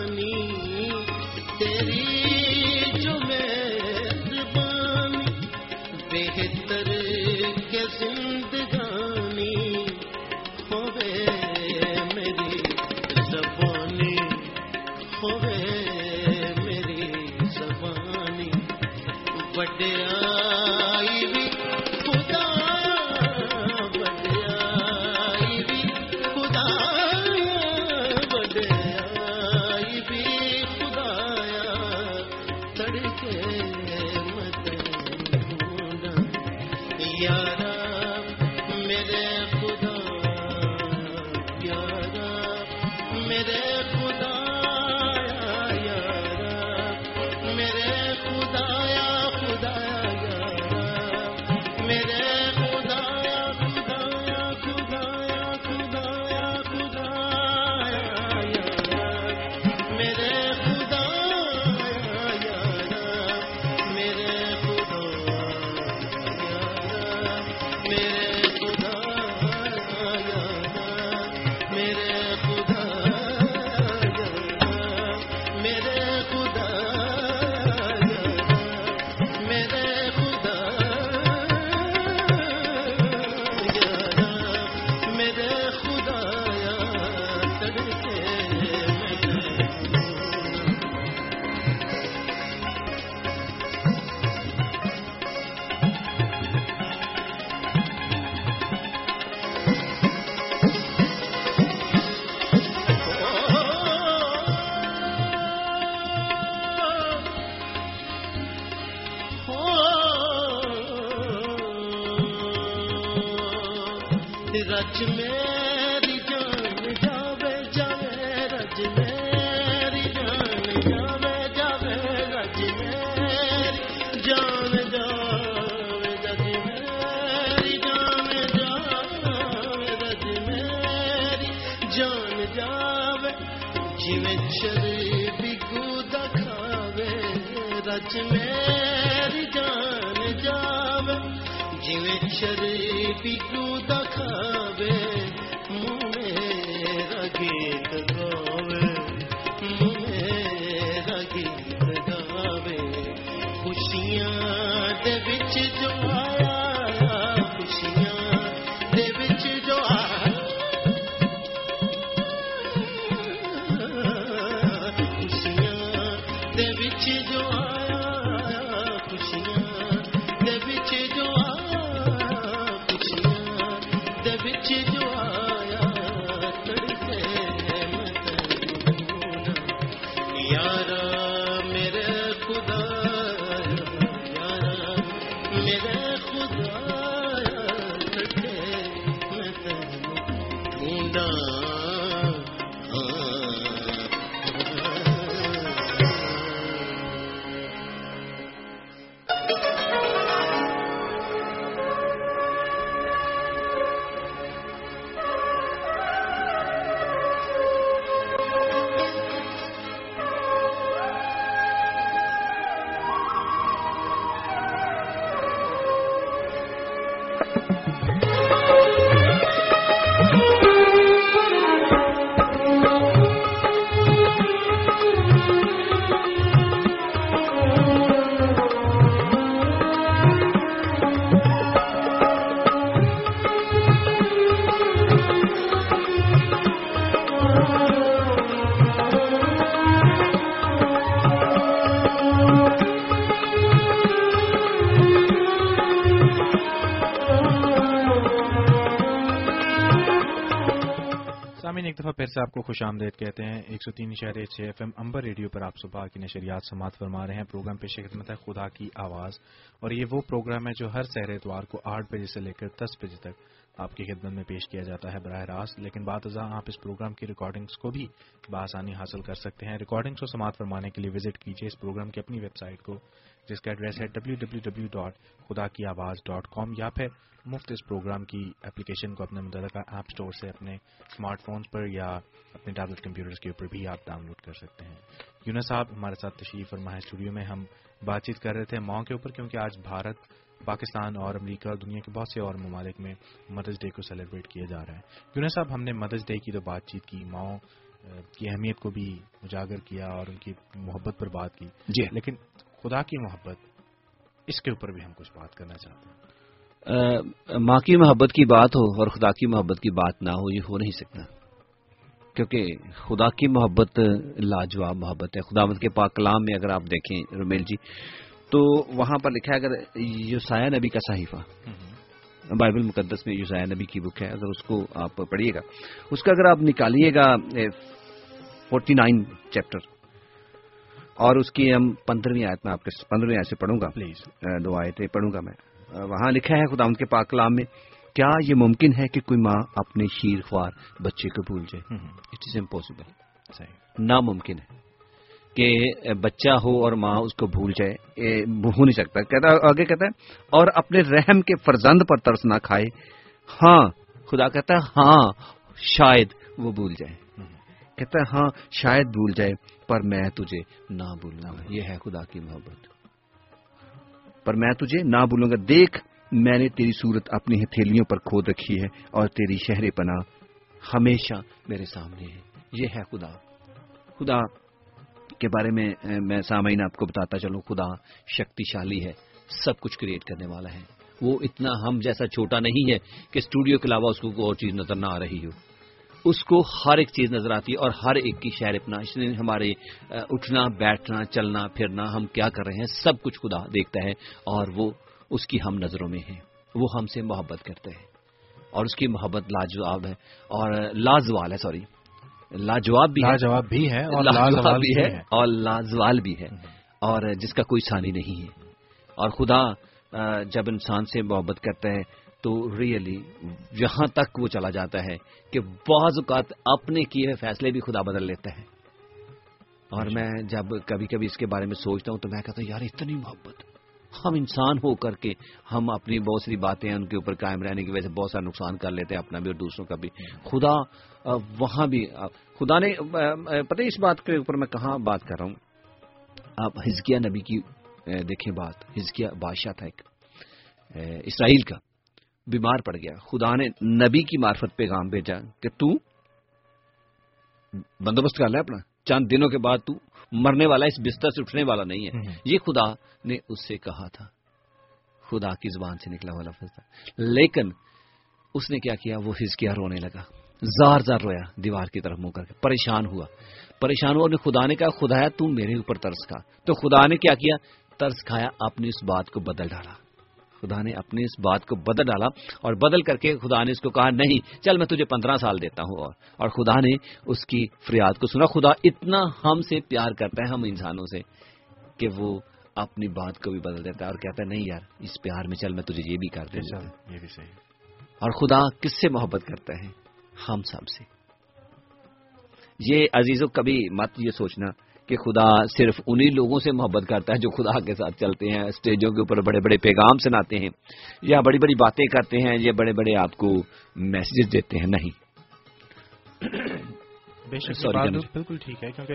رج میری جان، جاوے جاوے رج میری جان، جاوے جاوے رج میری جان، جاوے رج میری جان، جاوے رج میری جان جی میں چلے بھی گودا کھاوے رج شر بگو دکھاوے پھر سے آپ کو خوش آمدید کہتے ہیں۔ ایک سو تین شہر چھ ایف ایم امبر ریڈیو پر آپ صبح کی نشریات سماعت فرما رہے ہیں۔ پروگرام پیش خدمت ہے خدا کی آواز۔ اور یہ وہ پروگرام ہے جو ہر سہر اتوار کو آٹھ بجے سے لے کر دس بجے تک آپ کی خدمت میں پیش کیا جاتا ہے براہ راست، لیکن بعد ازاں آپ اس پروگرام کی ریکارڈنگز کو بھی بآسانی حاصل کر سکتے ہیں۔ ریکارڈنگس کو سماعت فرمانے کے لیے وزٹ کیجیے اس پروگرام کی اپنی ویب سائٹ کو، جس کا ایڈریس ہے ڈبلو ڈبلو ڈبلو ڈاٹ خدا کی آواز ڈاٹ کام یا پھر مفت اس پروگرام کی اپلیکیشن کو اپنے متعلقہ ایپ اسٹور سے اپنے اسمارٹ فونس پر یا اپنے ٹیبلٹ کمپیوٹرز کے اوپر بھی آپ ڈاؤن لوڈ کر سکتے ہیں۔ یونس صاحب، ہمارے ساتھ تشریف اور ماہ اسٹوڈیو میں ہم بات چیت کر رہے تھے ماؤں کے اوپر، کیونکہ آج بھارت پاکستان اور امریکہ اور دنیا کے بہت سے اور ممالک میں مدرس ڈے کو سیلیبریٹ کیا جا رہا ہے۔ یونس صاحب ہم نے مدرس ڈے کی تو بات چیت کی ماؤں کی اہمیت کو بھی اجاگر کیا اور ان کی محبت پر بات کی۔ جی۔ لیکن خدا کی محبت اس کے اوپر بھی ہم کچھ بات کرنا چاہتے ہیں۔ ماں کی محبت کی بات ہو اور خدا کی محبت کی بات نہ ہو یہ ہو نہیں سکتا۔ کیونکہ خدا کی محبت لاجواب محبت ہے۔ خدا مت کے پاک کلام میں اگر آپ دیکھیں رمیل جی تو وہاں پر لکھا ہے اگر یوسایہ نبی کا صحیفہ بائبل مقدس میں یوسایہ نبی کی بک ہے اگر اس کو آپ پڑھیے گا۔ اس کا اگر آپ نکالیے گا فورٹی نائن چیپٹر اور اس کی ہم پندرہویں آیت میں آپ کے پندرہویں آیت سے پڑھوں گا۔ پلیز دو آیتیں پڑھوں گا میں۔ وہاں لکھا ہے خدا ان کے پاک کلام میں کیا یہ ممکن ہے کہ کوئی ماں اپنے شیر خوار بچے کو بھول جائے؟ اٹ از امپاسبل ناممکن ہے۔ کہ بچہ ہو اور ماں اس کو بھول جائے ہو نہیں سکتا۔ کہتا آگے کہتا ہے، اور اپنے رحم کے فرزند پر ترس نہ کھائے۔ ہاں خدا کہتا ہے ہاں شاید وہ بھول جائے۔ کہتا ہے ہاں شاید بھول جائے، پر میں تجھے نہ بھولوں گا۔ یہ ہے خدا کی محبت۔ پر میں تجھے نہ بھولوں گا۔ دیکھ، میں نے تیری صورت اپنی ہتھیلیوں پر کھود رکھی ہے، اور تیری شہر پناہ ہمیشہ میرے سامنے ہے۔ یہ ہے خدا۔ خدا کے بارے میں میں سامعین آپ کو بتاتا چلوں، خدا شکتی شالی ہے، سب کچھ کریٹ کرنے والا ہے۔ وہ اتنا ہم جیسا چھوٹا نہیں ہے کہ اسٹوڈیو کے علاوہ اس کو کوئی اور چیز نظر نہ آ رہی ہو۔ اس کو ہر ایک چیز نظر آتی ہے اور ہر ایک کی شہر اپنا، اس نے ہمارے اٹھنا، بیٹھنا، چلنا، پھرنا، ہم کیا کر رہے ہیں؟ سب کچھ خدا دیکھتا ہے اور وہ اس کی ہم نظروں میں ہے وہ ہم سے محبت کرتے ہیں اور اس کی محبت لاجواب ہے اور لازوال ہے، سوری۔ لاجواب بھی لاجواب بھی ہے اور لاجواب بھی ہے اور لازوال بھی ہے۔ اور جس کا کوئی ثانی نہیں ہے۔ اور خدا جب انسان سے محبت کرتا ہے تو ریئلی یہاں تک وہ چلا جاتا ہے کہ بعض اوقات اپنے کیے ہوئے فیصلے بھی خدا بدل لیتا ہے۔ اور میں جب کبھی کبھی اس کے بارے میں سوچتا ہوں تو میں کہتا ہوں یار اتنی محبت۔ ہم انسان ہو کر کے ہم اپنی بہت سی باتیں ان کے اوپر قائم رہنے کی وجہ سے بہت سارا نقصان کر لیتے ہیں اپنا بھی اور دوسروں کا بھی۔ خدا وہاں بھی خدا نے پتہ اس بات کے اوپر میں کہاں بات کر رہا ہوں؟ آپ ہزکیہ نبی کی دیکھیں بات۔ ہزکیہ بادشاہ تھا ایک۔ اسرائیل کا۔ بیمار پڑ گیا۔ خدا نے نبی کی معرفت پیغام بھیجا کہ تو بندوبست کر لے اپنا۔ چند دنوں کے بعد تو مرنے والا اس بستر سے اٹھنے والا نہیں ہے۔ یہ خدا نے اس سے کہا تھا۔ خدا کی زبان سے نکلا ہوا لفظ تھا۔ لیکن اس نے کیا کیا؟ وہ ہزکیا رونے لگا۔ زار زار رویا دیوار کی طرف منہ کر کے پریشان ہوا۔ پریشان ہوا اور خدا نے کہا خدا ہے تم میرے اوپر ترس کھا۔ تو خدا نے کیا کیا؟ ترس کھایا اپنی اس بات کو بدل ڈالا۔ خدا نے اپنی اس بات کو بدل ڈالا اور بدل کر کے خدا نے اس کو کہا نہیں چل میں تجھے پندرہ سال دیتا ہوں اور اور خدا نے اس کی فریاد کو سنا۔ خدا اتنا ہم سے پیار کرتا ہے ہم انسانوں سے کہ وہ اپنی بات کو بھی بدل دیتا ہے اور کہتا ہے نہیں یار اس پیار میں چل میں تجھے یہ بھی کر دیتا ہوں یہ بھی صحیح۔ اور خدا کس سے محبت کرتا ہے؟ ہم سب سے۔ یہ عزیزوں کبھی مت یہ سوچنا کہ خدا صرف انہی لوگوں سے محبت کرتا ہے جو خدا کے ساتھ چلتے ہیں اسٹیجوں کے اوپر بڑے بڑے پیغام سناتے ہیں یا بڑی بڑی باتیں کرتے ہیں یا بڑے بڑے آپ کو میسجز دیتے ہیں۔ نہیں۔ بے شک۔ بالکل ٹھیک ہے کیونکہ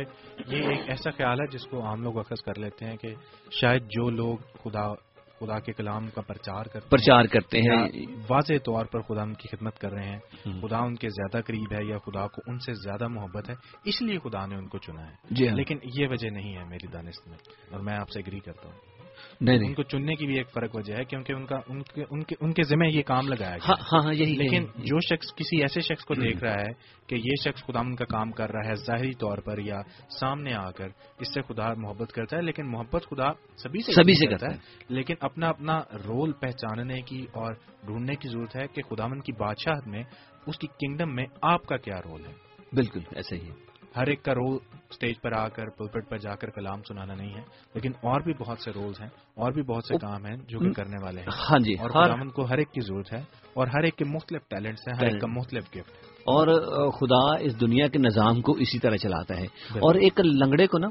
یہ ایک ایسا خیال ہے جس کو عام لوگ اخذ کر لیتے ہیں کہ شاید جو لوگ خدا خدا کے کلام کا پرچار کرتے پرچار کرتے ہیں۔ واضح طور پر خدا ان کی خدمت کر رہے ہیں۔ خدا ان کے زیادہ قریب ہے یا خدا کو ان سے زیادہ محبت ہے اس لیے خدا نے ان کو چنا ہے۔ جی ہاں۔ لیکن یہ وجہ نہیں ہے میری دانست میں اور میں آپ سے اگری کرتا ہوں۔ ان کو چننے کی بھی ایک فرق وجہ ہے کیونکہ ان کا ان کے ان کے ان کے ذمہ یہ کام لگایا گیا ہاں ہاں ہاں یہی لیکن جو شخص کسی ایسے شخص کو دیکھ رہا ہے کہ یہ شخص خدا ان کا کام کر رہا ہے ظاہری طور پر یا سامنے آ کر اس سے خدا محبت کرتا ہے لیکن محبت خدا سبھی سے سبھی سے کرتا ہے لیکن اپنا اپنا رول پہچاننے کی اور ڈھونڈنے کی ضرورت ہے کہ خداون کی بادشاہت میں اس کی کنگڈم میں آپ کا کیا رول ہے۔ بالکل ایسا ہی ہر ایک کا رول اسٹیج پر آ کر پلپٹ پر جا کر کلام سنانا نہیں ہے لیکن اور بھی بہت سے رولز ہیں اور بھی بہت سے کام ہیں جو کہ کرنے والے ہیں۔ ہاں جی اور ہر خداون کو ہر ایک کی ضرورت ہے اور ہر ایک کے مختلف ٹیلنٹس ہیں ہر ایک کا مختلف گفٹ اور خدا اس دنیا کے نظام کو اسی طرح چلاتا ہے۔ اور ایک لنگڑے کو نا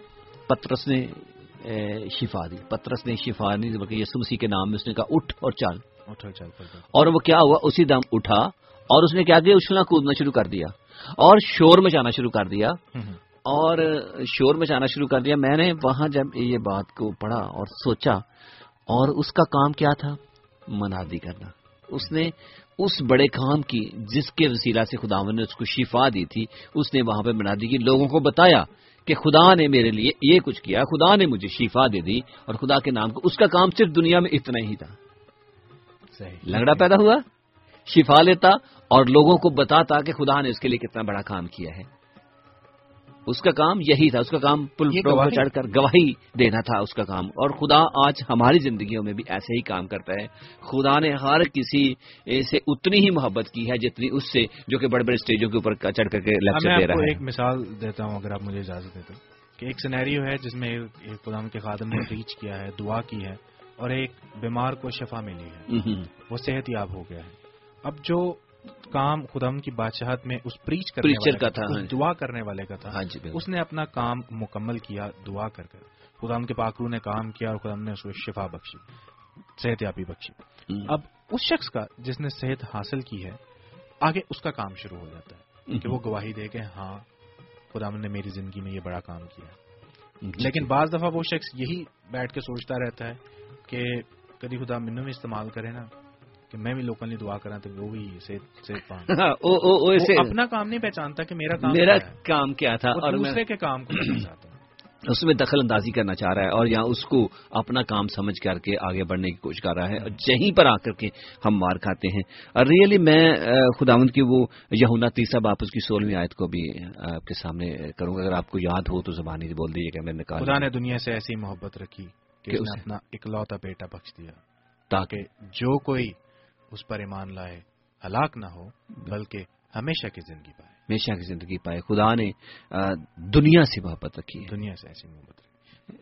پترس نے شفا دی۔ پترس نے شفا نہیں بلکہ یسوع مسیح کے نام میں اس نے کہا اٹھ اور چل۔ اور وہ کیا ہوا؟ اسی دم اٹھا اور اس نے کیا کیا؟ اچھلنا کودنا شروع کر دیا۔ اور شور مچانا شروع کر دیا۔ اور شور مچانا شروع کر دیا میں نے وہاں جب یہ بات کو پڑھا اور سوچا اور اس کا کام کیا تھا منادی کرنا اس نے اس بڑے کام کی جس کے وسیلہ سے خداون نے اس کو شفا دی تھی اس نے وہاں پہ منادی کی لوگوں کو بتایا کہ خدا نے میرے لیے یہ کچھ کیا خدا نے مجھے شفا دے دی اور خدا کے نام کو اس کا کام صرف دنیا میں اتنا ہی تھا صحیح لنگڑا پیدا ہوا شفا لیتا اور لوگوں کو بتاتا کہ خدا نے اس کے لیے کتنا بڑا کام کیا ہے۔ اس کا کام یہی تھا اس کا کام پل پر چڑھ کر گواہی دینا تھا اس کا کام۔ اور خدا آج ہماری زندگیوں میں بھی ایسے ہی کام کرتا ہے۔ خدا نے ہر کسی سے اتنی ہی محبت کی ہے جتنی اس سے جو کہ بڑے بڑے اسٹیجوں کے اوپر چڑھ کر کے لیکچر دے آپ کو رہا ایک ہے۔ مثال دیتا ہوں اگر آپ مجھے اجازت دیتے کہ ایک سینیریو ہے جس میں ایک خدام کے خادم نے ریچ کیا ہے دعا کی ہے اور ایک بیمار کو شفا ملی ہے۔ وہ صحت یاب ہو گیا ہے۔ اب جو کام خدم کی بادشاہت میں اس پریچ کرنے والے کا تھا، ہاں جی۔ دعا کرنے والے کا تھا۔ ہاں جی اس نے اپنا کام مکمل کیا دعا کر کر۔ خدام کے پاکرو نے کام کیا اور خدم نے اس کو شفا بخشی صحت یابی بخشی۔ اب اس شخص کا جس نے صحت حاصل کی ہے آگے اس کا کام شروع ہو جاتا ہے کہ وہ گواہی دے کہ ہاں خدا نے میری زندگی میں یہ بڑا کام کیا۔ جی، لیکن بعض دفعہ وہ شخص یہی بیٹھ کے سوچتا رہتا ہے کہ کدی خدا مینو بھی استعمال کرے نا کہ میں بھی لوگوں نے دعا کرا تو وہ بھی صحت صحت پان ہاں، او- او- او ایسے- وہ اپنا کام نہیں پہچانتا کہ میرا کام میرا کام کیا تھا اور دوسرے کے کام کو چاہتا اس میں دخل اندازی کرنا چاہ رہا ہے اور یہاں اس کو اپنا کام سمجھ کر کے آگے بڑھنے کی کوشش کر رہا ہے اور یہیں پر آ کر کے ہم مار کھاتے ہیں۔ اور ریئلی میں خداوند کی وہ یہونا تیسرا باپ اس کی سولہویں آیت کو بھی آپ کے سامنے کروں گا۔ اگر آپ کو یاد ہو تو زبانی بول دیجیے کہ میں نکال خدا نے دنیا سے ایسی محبت رکھی کہ کہ اس نے اپنا اکلوتا بیٹا بخش دیا تاکہ کہ جو کوئی اس پر ایمان لائے ہلاک نہ ہو بلکہ ہمیشہ کی زندگی پائے۔ ہمیشہ کی زندگی پائے۔ خدا نے دنیا سے محبت رکھی ہے۔ دنیا سے ایسی محبت رکھی۔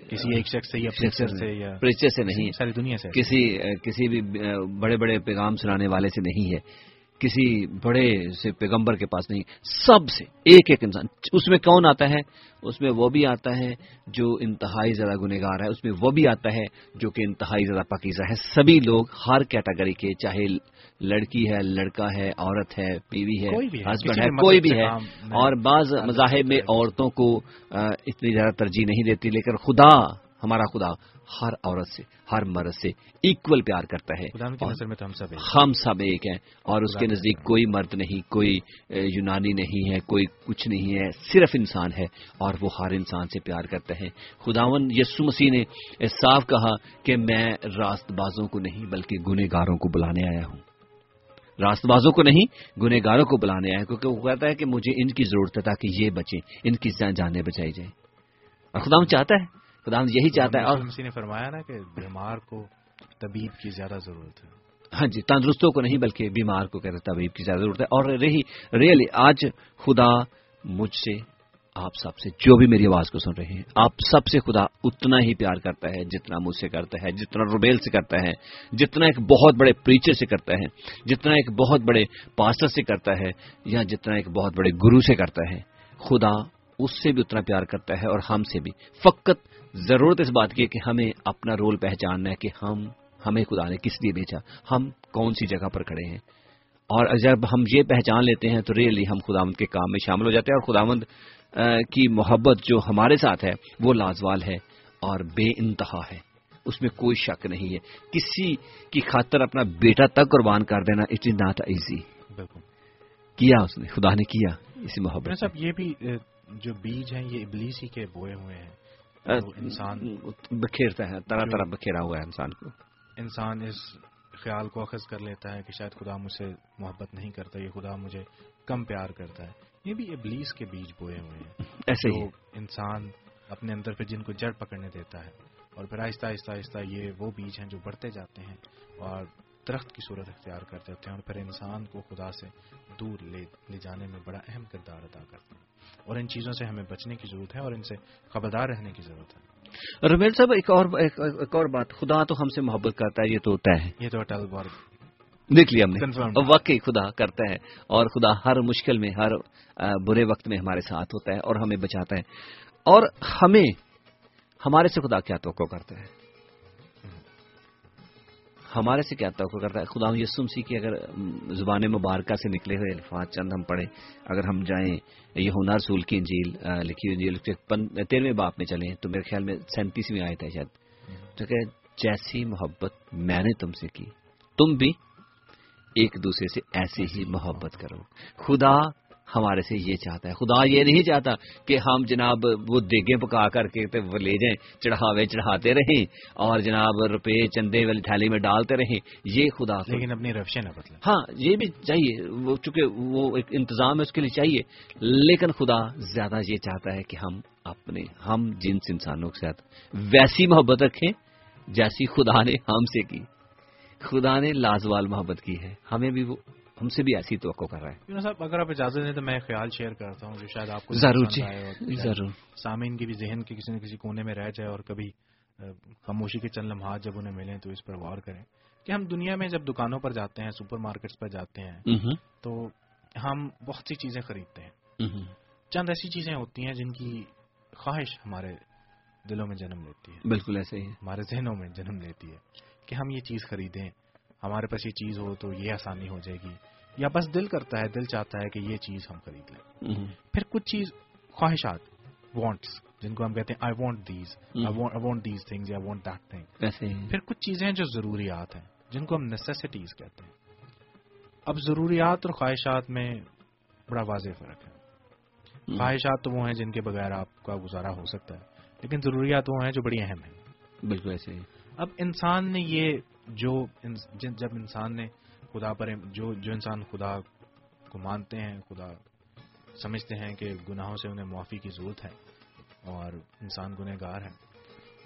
کسی ایک شخص سے یا پریچر سے یا پریچر سے نہیں ساری دنیا سے کسی کسی بھی بڑے بڑے پیغام سنانے والے سے نہیں ہے۔ کسی بڑے سے پیغمبر کے پاس نہیں سب سے ایک ایک انسان۔ اس میں کون آتا ہے؟ اس میں وہ بھی آتا ہے جو انتہائی زیادہ گنہگار ہے اس میں وہ بھی آتا ہے جو کہ انتہائی زیادہ پکیزہ ہے۔ سبھی لوگ ہر کیٹیگری کے چاہے لڑکی ہے لڑکا ہے عورت ہے بیوی ہے ہسبینڈ ہے کوئی بھی ہے۔ اور بعض مذاہب میں عورتوں کو اتنی زیادہ ترجیح نہیں دیتی لیکن خدا ہمارا خدا۔ ہر عورت سے ہر مرد سے ایکول پیار کرتا ہے۔ خدا کی اور نظر میں تو ہم سب ایک ہیں۔ ہم سب ایک ہیں۔ اور اس خدا کے نزدیک۔ کوئی مرد نہیں کوئی یونانی نہیں ہے کوئی کچھ نہیں ہے صرف انسان ہے۔ اور وہ ہر انسان سے پیار کرتا ہے۔ خداون یسو مسیح نے صاف کہا کہ میں راست بازوں کو نہیں بلکہ گنہ گاروں کو بلانے آیا ہوں۔ راست بازوں کو نہیں گنہ گاروں کو بلانے آیا ہوں کیونکہ وہ کہتا ہے کہ مجھے ان کی ضرورت ہے تاکہ یہ بچیں ان کی جانیں بچائی جائیں۔ اور خداون چاہتا ہے خداون یہی چاہتا ہے اور نے فرمایا نا کہ بیمار کو طبیب کی زیادہ ضرورت ہے۔ ہاں جی تندرستوں کو نہیں بلکہ بیمار کو کہتے طبیب کی زیادہ ضرورت ہے۔ اور رہی ریئلی آج خدا مجھ سے آپ سب سے جو بھی میری آواز کو سن رہے ہیں آپ سب سے خدا اتنا ہی پیار کرتا ہے جتنا مجھ سے کرتا ہے جتنا روبیل سے کرتا ہے جتنا ایک بہت بڑے پریچر سے کرتا ہے جتنا ایک بہت بڑے پاسٹر سے کرتا ہے یا جتنا ایک بہت بڑے گرو سے کرتا ہے۔ خدا اس سے بھی اتنا پیار کرتا ہے اور ہم سے بھی۔ فقط ضرورت اس بات کی ہے کہ ہمیں اپنا رول پہچاننا ہے کہ ہم ہمیں خدا نے کس لیے بھیجا ہم کون سی جگہ پر کھڑے ہیں؟ اور جب ہم یہ پہچان لیتے ہیں تو ریئلی ہم خداوند کے کام میں شامل ہو جاتے ہیں اور خداوند کی محبت جو ہمارے ساتھ ہے وہ لازوال ہے اور بے انتہا ہے۔ اس میں کوئی شک نہیں ہے۔ کسی کی خاطر اپنا بیٹا تک قربان کر دینا اٹ از ناٹ ایزی کیا اس نے خدا نے کیا اسی محبت صاحب یہ بھی جو بیج ہیں یہ ابلیس ہی کے بوئے ہوئے ہیں۔ انسان بکھیرتا ہے طرح طرح بکھیرا ہوا ہے انسان کو۔ انسان اس خیال کو اخذ کر لیتا ہے کہ شاید خدا مجھ سے محبت نہیں کرتا یہ خدا مجھے کم پیار کرتا ہے۔ یہ بھی ابلیس کے بیج بوئے ہوئے ہیں۔ ایسے ہی۔ انسان اپنے اندر پہ جن کو جڑ پکڑنے دیتا ہے۔ اور پھر آہستہ آہستہ آہستہ یہ وہ بیج ہیں جو بڑھتے جاتے ہیں۔ اور درخت کی صورت اختیار کر دیتے ہیں اور پھر انسان کو خدا سے دور لے لے جانے میں بڑا اہم کردار ادا کرتے ہیں۔ اور ان چیزوں سے ہمیں بچنے کی ضرورت ہے اور ان سے خبردار رہنے کی ضرورت ہے۔ رمیل صاحب ایک اور ایک, ایک اور بات خدا تو ہم سے محبت کرتا ہے یہ تو طے ہے۔ یہ تو اٹل بار دیکھ لیا ہم نے۔ واقعی خدا کرتا ہے اور خدا ہر مشکل میں ہر برے وقت میں ہمارے ساتھ ہوتا ہے اور ہمیں بچاتا ہے۔ اور ہمیں ہمارے سے خدا کیا توقع کرتا ہے؟ ہمارے سے کیا توقع کرتا ہے؟ خدا یسوع مسیح کی اگر زبان مبارکہ سے نکلے ہوئے الفاظ چند ہم پڑھیں۔ اگر ہم جائیں یہ ہونا رسول کی انجیل لکھی ہوئی انجیل تیرہویں باپ میں چلیں تو میرے خیال میں سینتیسویں آئے تھے شاید۔ تو کہ جیسی محبت میں نے تم سے کی، تم بھی ایک دوسرے سے ایسے ہی محبت کرو۔ خدا ہمارے سے یہ چاہتا ہے۔ خدا یہ نہیں چاہتا کہ ہم جناب وہ دیگیں پکا کر کے تے وہ لے جائیں چڑھاوے چڑھاتے رہیں اور جناب روپے چندے والی تھیلی میں ڈالتے رہیں۔ یہ خدا لیکن اپنی روشیں نہ بدلیں ہاں یہ بھی چاہیے۔ وہ چونکہ وہ ایک انتظام ہے اس کے لیے چاہیے۔ لیکن خدا زیادہ یہ چاہتا ہے کہ ہم اپنے ہم جنس انسانوں کے ساتھ ویسی محبت رکھیں جیسی خدا نے ہم سے کی۔ خدا نے لازوال محبت کی ہے۔ ہمیں بھی وہ ہم سے بھی ایسی توقع کر رہا ہے صاحب اگر آپ اجازت دیں تو میں خیال شیئر کرتا ہوں جو شاید آپ کو ضرور جی اور ضرور۔ سامعین کی بھی ذہن کے کسی نہ کسی کونے میں رہ جائے اور کبھی خاموشی کے چند لمحات جب انہیں ملیں تو اس پر غور کریں کہ ہم دنیا میں جب دکانوں پر جاتے ہیں سپر مارکیٹس پر جاتے ہیں تو ہم بہت سی چیزیں خریدتے ہیں۔ چند ایسی چیزیں ہوتی ہیں جن کی خواہش ہمارے دلوں میں جنم لیتی ہے۔ بالکل ایسے ہی۔ ہمارے ذہنوں میں جنم لیتی ہے کہ ہم یہ چیز خریدیں ہمارے پاس یہ چیز ہو تو یہ آسانی ہو جائے گی۔ یا بس دل کرتا ہے دل چاہتا ہے کہ یہ چیز ہم خرید لیں۔ پھر کچھ چیز خواہشات وانٹس جن کو ہم کہتے ہیں I want these. I want these things یا وانٹ دیٹ تھنگ پھر کچھ چیزیں ہیں جو ضروریات ہیں جن کو ہم نیسیسٹیز کہتے ہیں۔ اب ضروریات اور خواہشات میں بڑا واضح فرق ہے۔ خواہشات تو وہ ہیں جن کے بغیر آپ کا گزارا ہو سکتا ہے لیکن ضروریات وہ ہیں جو بڑی اہم ہیں۔ بالکل ایسے اب انسان نے یہ جو جب انسان نے خدا پر جو جو انسان خدا کو مانتے ہیں خدا سمجھتے ہیں کہ گناہوں سے انہیں معافی کی ضرورت ہے اور انسان گنہ گار ہے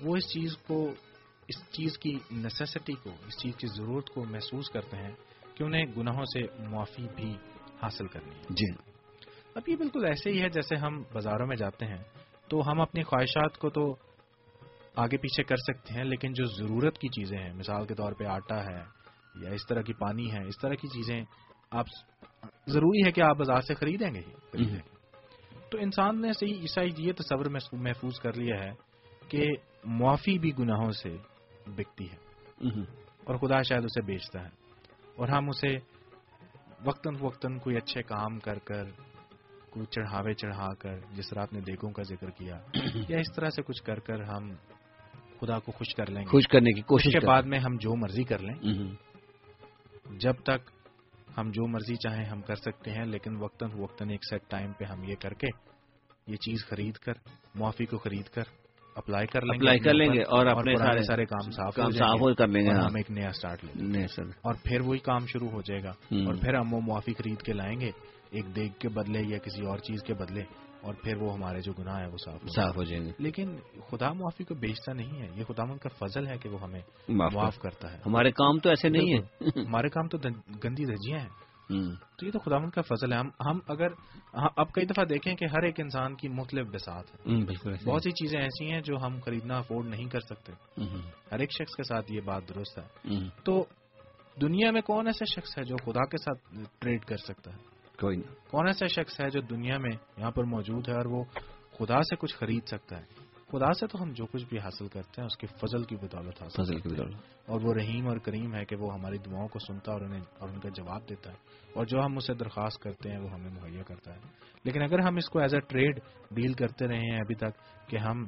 وہ اس چیز کو اس چیز کی نیسیسٹی کو اس چیز کی ضرورت کو محسوس کرتے ہیں کہ انہیں گناہوں سے معافی بھی حاصل کرنی ہے۔ جی۔ اب یہ بالکل ایسے ہی ہے جیسے ہم بازاروں میں جاتے ہیں تو ہم اپنی خواہشات کو تو آگے پیچھے کر سکتے ہیں لیکن جو ضرورت کی چیزیں ہیں مثال کے طور پہ آٹا ہے یا اس طرح کی پانی ہے اس طرح کی چیزیں آپ ضروری ہے کہ آپ بازار سے خریدیں گے ہی خریدیں گے۔ تو انسان نے صحیح عیسائی یہ تصور محفوظ کر لیا ہے کہ معافی بھی گناہوں سے بکتی ہے۔ اور خدا شاید اسے بیچتا ہے۔ اور ہم اسے وقتاً فوقتاً کوئی اچھے کام کر کر کوئی چڑھاوے چڑھا کر جس طرح آپ نے دیگوں کا ذکر کیا یا اس طرح سے کچھ کر کر ہم خدا کو خوش کر لیں گے۔ خوش کرنے کی کوشش کے بعد میں ہم جو مرضی کر لیں۔ جب تک ہم جو مرضی چاہیں ہم کر سکتے ہیں لیکن وقتاً فوقتاً ایک سیٹ ٹائم پہ ہم یہ کر کے یہ چیز خرید کر معافی کو خرید کر اپلائی کر لیں گے اپلائی کر لیں گے اور اپنے سارے سارے کام صاف صاف کر لیں گے۔ ہم ایک نیا سٹارٹ لیں گے۔ اور پھر وہی کام شروع ہو جائے گا۔ اور پھر ہم وہ معافی خرید کے لائیں گے۔ ایک دیگ کے بدلے یا کسی اور چیز کے بدلے۔ اور پھر وہ ہمارے جو گناہ ہے وہ صاف صاف ہو جائیں گے۔ لیکن خدا معافی کو بیچتا نہیں ہے۔ یہ خدا من کا فضل ہے کہ وہ ہمیں معاف کر- معاف کرتا ہے۔ ہمارے کام تو ایسے نہیں ہے ہمارے کام تو گندی دھجیاں ہیں۔ تو یہ تو خدا من کا فضل ہے۔ ہم اگر ہاں، اب کئی دفعہ دیکھیں کہ ہر ایک انسان کی مختلف بساط ہے بہت سی چیزیں ایسی ہیں جو ہم خریدنا افورڈ نہیں کر سکتے۔ ہر ایک شخص کے ساتھ یہ بات درست ہے۔ تو دنیا میں کون ایسا شخص ہے جو خدا کے ساتھ ٹریڈ کر سکتا ہے؟ کوئی نہیں کون ایسا شخص ہے جو دنیا میں یہاں پر موجود ہے اور وہ خدا سے کچھ خرید سکتا ہے؟ خدا سے تو ہم جو کچھ بھی حاصل کرتے ہیں اس کے فضل کی بدولت حاصل فضل کی۔ بدولت۔ اور وہ رحیم اور کریم ہے کہ وہ ہماری دعاؤں کو سنتا اور انہیں اور ان کا جواب دیتا ہے۔ اور جو ہم اسے درخواست کرتے ہیں وہ ہمیں مہیا کرتا ہے۔ لیکن اگر ہم اس کو ایز اے ٹریڈ ڈیل کرتے رہے ہیں ابھی تک کہ ہم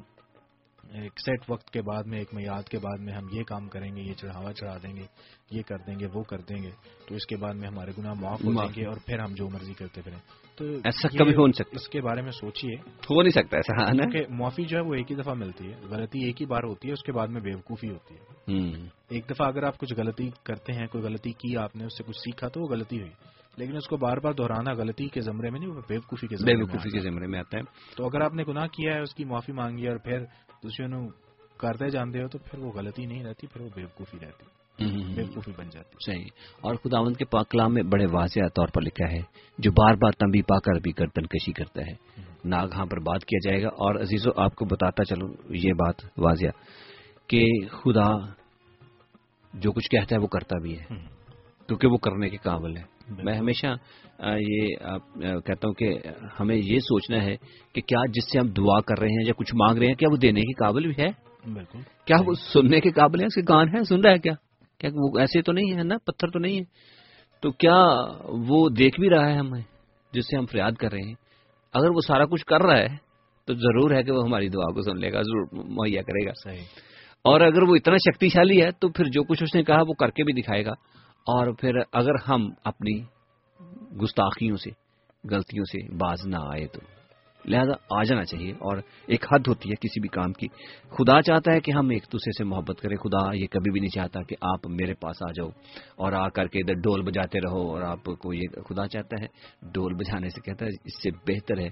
ایک سیٹ وقت کے بعد میں ایک میاد کے بعد میں ہم یہ کام کریں گے یہ چڑھاوا چڑھا دیں گے یہ کر دیں گے وہ کر دیں گے تو اس کے بعد میں ہمارے گناہ معاف ہو جائیں گے اور پھر ہم جو مرضی کرتے پھریں تو ایسا کبھی ہو نہیں سکتا۔ اس کے بارے میں سوچیے ہو نہیں سکتا ایسا ہاں کہ معافی جو ہے وہ ایک ہی دفعہ ملتی ہے۔ غلطی ایک ہی بار ہوتی ہے اس کے بعد میں بیوقوفی ہوتی ہے۔ ایک دفعہ اگر آپ کچھ غلطی کرتے ہیں کوئی غلطی کی آپ نے اس سے کچھ سیکھا تو وہ غلطی ہوئی۔ لیکن اس کو بار بار دہرانا غلطی کے زمرے میں نہیں وہ بیوقوفی کے زمرے بے میں وقوفی آتا کے زمرے میں آتا ہے۔ تو اگر آپ نے گناہ کیا ہے اس کی معافی مانگی اور پھر دوسرے نو کرتے جانتے ہو تو پھر وہ غلطی نہیں رہتی پھر وہ بیوقوفی رہتی بیوقوفی بن جاتی۔ صحیح۔ اور خداوند کے پاک کلام میں بڑے واضح طور پر لکھا ہے جو بار بار تنبی پا کر بھی گردن کشی کرتا ہے۔ ناگہاں پر بات کیا جائے گا۔ اور عزیزو آپ کو بتاتا چلوں یہ بات واضح کہ خدا جو کچھ کہتا ہے وہ کرتا بھی ہے۔ کیونکہ وہ کرنے کے قابل ہے۔ میں ہمیشہ یہ کہتا ہوں کہ ہمیں یہ سوچنا ہے کہ کیا جس سے ہم دعا کر رہے ہیں یا کچھ مانگ رہے ہیں کیا وہ دینے کے قابل بھی ہے؟ بالکل۔ کیا وہ سننے کے قابل ہے اس کے کان ہے سن رہا ہے کیا؟ کیا وہ ایسے تو نہیں ہے نا؟ پتھر تو نہیں ہے۔ تو کیا وہ دیکھ بھی رہا ہے ہمیں جس سے ہم فریاد کر رہے ہیں؟ اگر وہ سارا کچھ کر رہا ہے تو ضرور ہے کہ وہ ہماری دعا کو سن لے گا ضرور مہیا کرے گا۔ صحیح۔ اور اگر وہ اتنا شکتیشالی ہے تو پھر جو کچھ اس نے کہا وہ کر کے بھی دکھائے گا۔ اور پھر اگر ہم اپنی گستاخیوں سے، غلطیوں سے باز نہ آئے تو لہذا آ جانا چاہیے اور ایک حد ہوتی ہے کسی بھی کام کی۔ خدا چاہتا ہے کہ ہم ایک دوسرے سے محبت کریں۔ خدا یہ کبھی بھی نہیں چاہتا کہ آپ میرے پاس آ جاؤ اور آ کر کے ادھر ڈول بجاتے رہو اور آپ کو یہ خدا چاہتا ہے ڈول بجانے سے کہتا ہے، اس سے بہتر ہے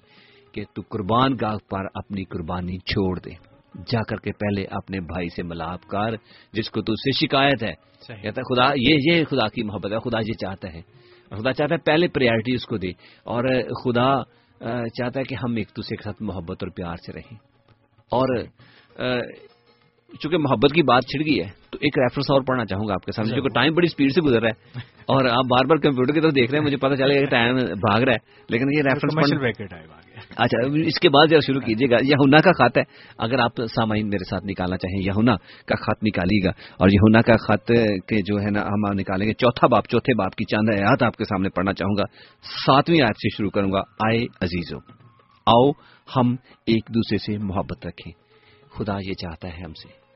کہ تو قربان گاہ پر اپنی قربانی چھوڑ دے۔ جا کر کے پہلے اپنے بھائی سے ملاپ کر جس کو تجھ سے شکایت ہے۔ کہتا ہے خدا یہ یہ خدا کی محبت ہے خدا یہ چاہتا ہے۔ خدا چاہتا ہے پہلے پریارٹی اس کو دے۔ اور خدا چاہتا ہے کہ ہم ایک دوسرے کے ساتھ محبت اور پیار سے رہیں۔ اور چونکہ محبت کی بات چھڑ گئی ہے تو ایک ریفرنس اور پڑھنا چاہوں گا آپ کے سامنے کیونکہ ٹائم بڑی سپیڈ سے گزر رہا ہے۔ اور آپ بار بار کمپیوٹر کی طرف دیکھ رہے ہیں مجھے پتا چلے گا کہ ٹائم بھاگ رہا ہے لیکن یہ ریفرنس اچھا اس کے بعد ذرا شروع کیجیے گا۔ یہونا کا خط ہے۔ اگر آپ سامعین میرے ساتھ نکالنا چاہیں، یہونا کا خط نکالیے گا۔ اور یہونا کا خط کے جو ہے نا، ہم نکالیں گے۔ چوتھا باپ، چوتھے باپ کی چاند آیات آپ کے سامنے پڑھنا چاہوں گا۔ ساتویں آیت سے شروع کروں گا۔ آئے عزیزو آؤ ہم ایک دوسرے سے محبت رکھیں۔ خدا یہ چاہتا ہے ہم سے۔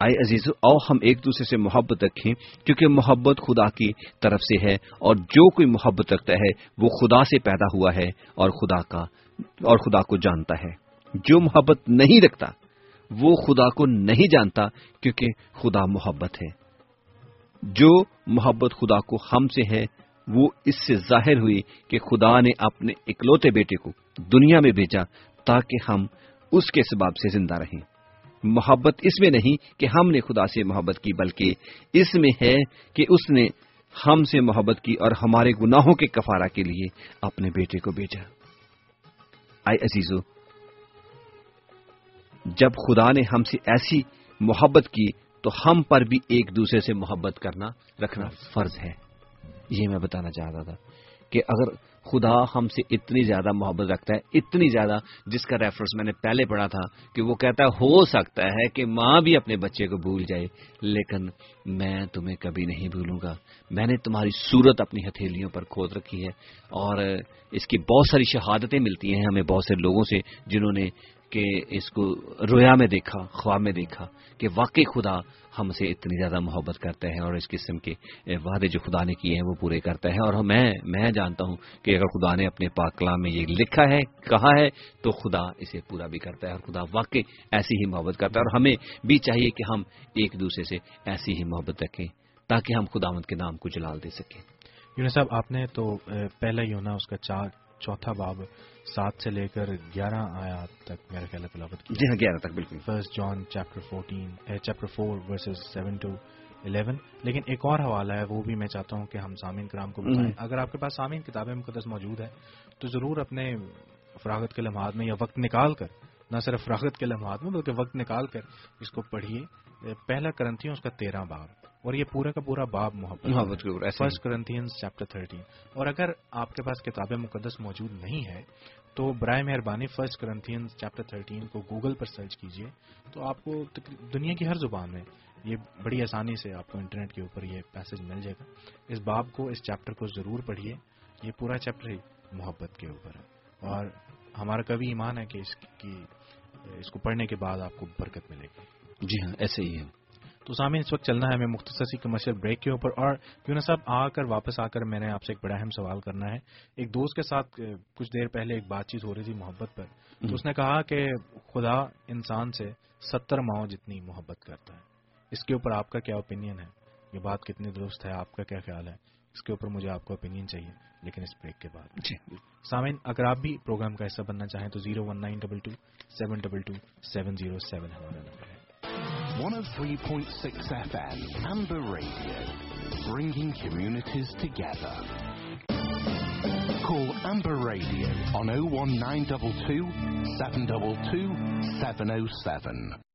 آئے عزیز آؤ ہم ایک دوسرے سے محبت رکھیں۔ کیونکہ محبت خدا کی طرف سے ہے، اور جو کوئی محبت رکھتا ہے، وہ خدا سے پیدا ہوا ہے، اور خدا کا اور خدا کو جانتا ہے۔ جو محبت نہیں رکھتا، وہ خدا کو نہیں جانتا کیونکہ خدا محبت ہے۔ جو محبت خدا کو ہم سے ہے، وہ اس سے ظاہر ہوئی کہ خدا نے اپنے اکلوتے بیٹے کو دنیا میں بھیجا تاکہ ہم اس کے سباب سے زندہ رہیں۔ محبت اس میں نہیں کہ ہم نے خدا سے محبت کی، بلکہ اس میں ہے کہ اس نے ہم سے محبت کی اور ہمارے گناہوں کے کفارہ کے لیے اپنے بیٹے کو بھیجا۔ آئے عزیزو، جب خدا نے ہم سے ایسی محبت کی تو ہم پر بھی ایک دوسرے سے محبت کرنا رکھنا فرض ہے۔ یہ میں بتانا چاہتا تھا۔ کہ اگر خدا ہم سے اتنی زیادہ محبت رکھتا ہے، اتنی زیادہ، جس کا ریفرنس میں نے پہلے پڑھا تھا کہ وہ کہتا ہے، ہو سکتا ہے کہ ماں بھی اپنے بچے کو بھول جائے، لیکن میں تمہیں کبھی نہیں بھولوں گا۔ میں نے تمہاری صورت اپنی ہتھیلیوں پر کھود رکھی ہے اور اس کی بہت ساری شہادتیں ملتی ہیں ہمیں بہت سے لوگوں سے جنہوں نے کہ اس کو رویا میں دیکھا خواب میں دیکھا کہ واقعی خدا ہم سے اتنی زیادہ محبت کرتا ہے اور اس قسم کے وعدے جو خدا نے کیے ہیں وہ پورے کرتا ہے اور میں میں جانتا ہوں کہ اگر خدا نے اپنے پاک کلام میں یہ لکھا ہے، کہا ہے تو خدا اسے پورا بھی کرتا ہے اور خدا واقعی ایسی ہی محبت کرتا ہے اور ہمیں بھی چاہیے کہ ہم ایک دوسرے سے ایسی ہی محبت رکھیں تاکہ ہم خداوند کے نام کو جلال دے سکیں۔ یونس صاحب، آپ نے تو، پہلا یونا، اس کا چار، چوتھا باب سات سے لے کر گیارہ آیات تک میرا خیال ہے تلاوت کی جی ہاں گیارہ تک بالکل۔ First John chapter fourteen chapter four verses seven to eleven لیکن ایک اور حوالہ ہے وہ بھی میں چاہتا ہوں کہ ہم سامعین کرام کو بتائیں۔ اگر آپ کے پاس سامعین کتاب مقدس موجود ہے تو ضرور اپنے فراغت کے لمحات میں یا وقت نکال کر نہ صرف فراغت کے لمحات میں بلکہ وقت نکال کر اس کو پڑھیے۔ پہلا کرنتھیوں اس کا تیرہ باب اور یہ پورا کا پورا باب محبت۔ فرسٹ کرنتھینس چیپٹر تھرٹین اور اگر آپ کے پاس کتاب مقدس موجود نہیں ہے تو برائے مہربانی فرسٹ کرنتھینس چیپٹر تھرٹین کو گوگل پر سرچ کیجیے تو آپ کو دنیا کی ہر زبان میں یہ بڑی آسانی سے آپ کو انٹرنیٹ کے اوپر یہ پیسج مل جائے گا۔ اس باب کو، اس چیپٹر کو ضرور پڑھیے یہ پورا چیپٹر ہی محبت کے اوپر ہے۔ اور ہمارا کبھی ایمان ہے کہ اس کی اس کو پڑھنے کے بعد آپ کو برکت ملے گی۔ جی ہاں ایسے ہی ہے۔ تو سامعین اس وقت چلنا ہے ہمیں مختصر سی کمرشل بریک کے اوپر اور یونس صاحب آ کر واپس آ کر میں نے آپ سے ایک بڑا اہم سوال کرنا ہے۔ ایک دوست کے ساتھ کچھ دیر پہلے ایک بات چیت ہو رہی تھی محبت پر۔ تو اس نے کہا کہ خدا انسان سے ستر ماؤں جتنی محبت کرتا ہے۔ اس کے اوپر آپ کا کیا اوپینین ہے؟ یہ بات کتنی درست ہے؟ آپ کا کیا خیال ہے؟ اس کے اوپر مجھے آپ کا اوپینین چاہیے لیکن اس بریک کے بعد۔ جی۔ سامعین اگر آپ بھی پروگرام کا حصہ بننا چاہیں تو zero one nine double two seven double two seven zero seven ہمارا نمبر ہے۔ 103.6 FM, Amber Radio, bringing communities together. Call Amber Radio on 01922 722 707.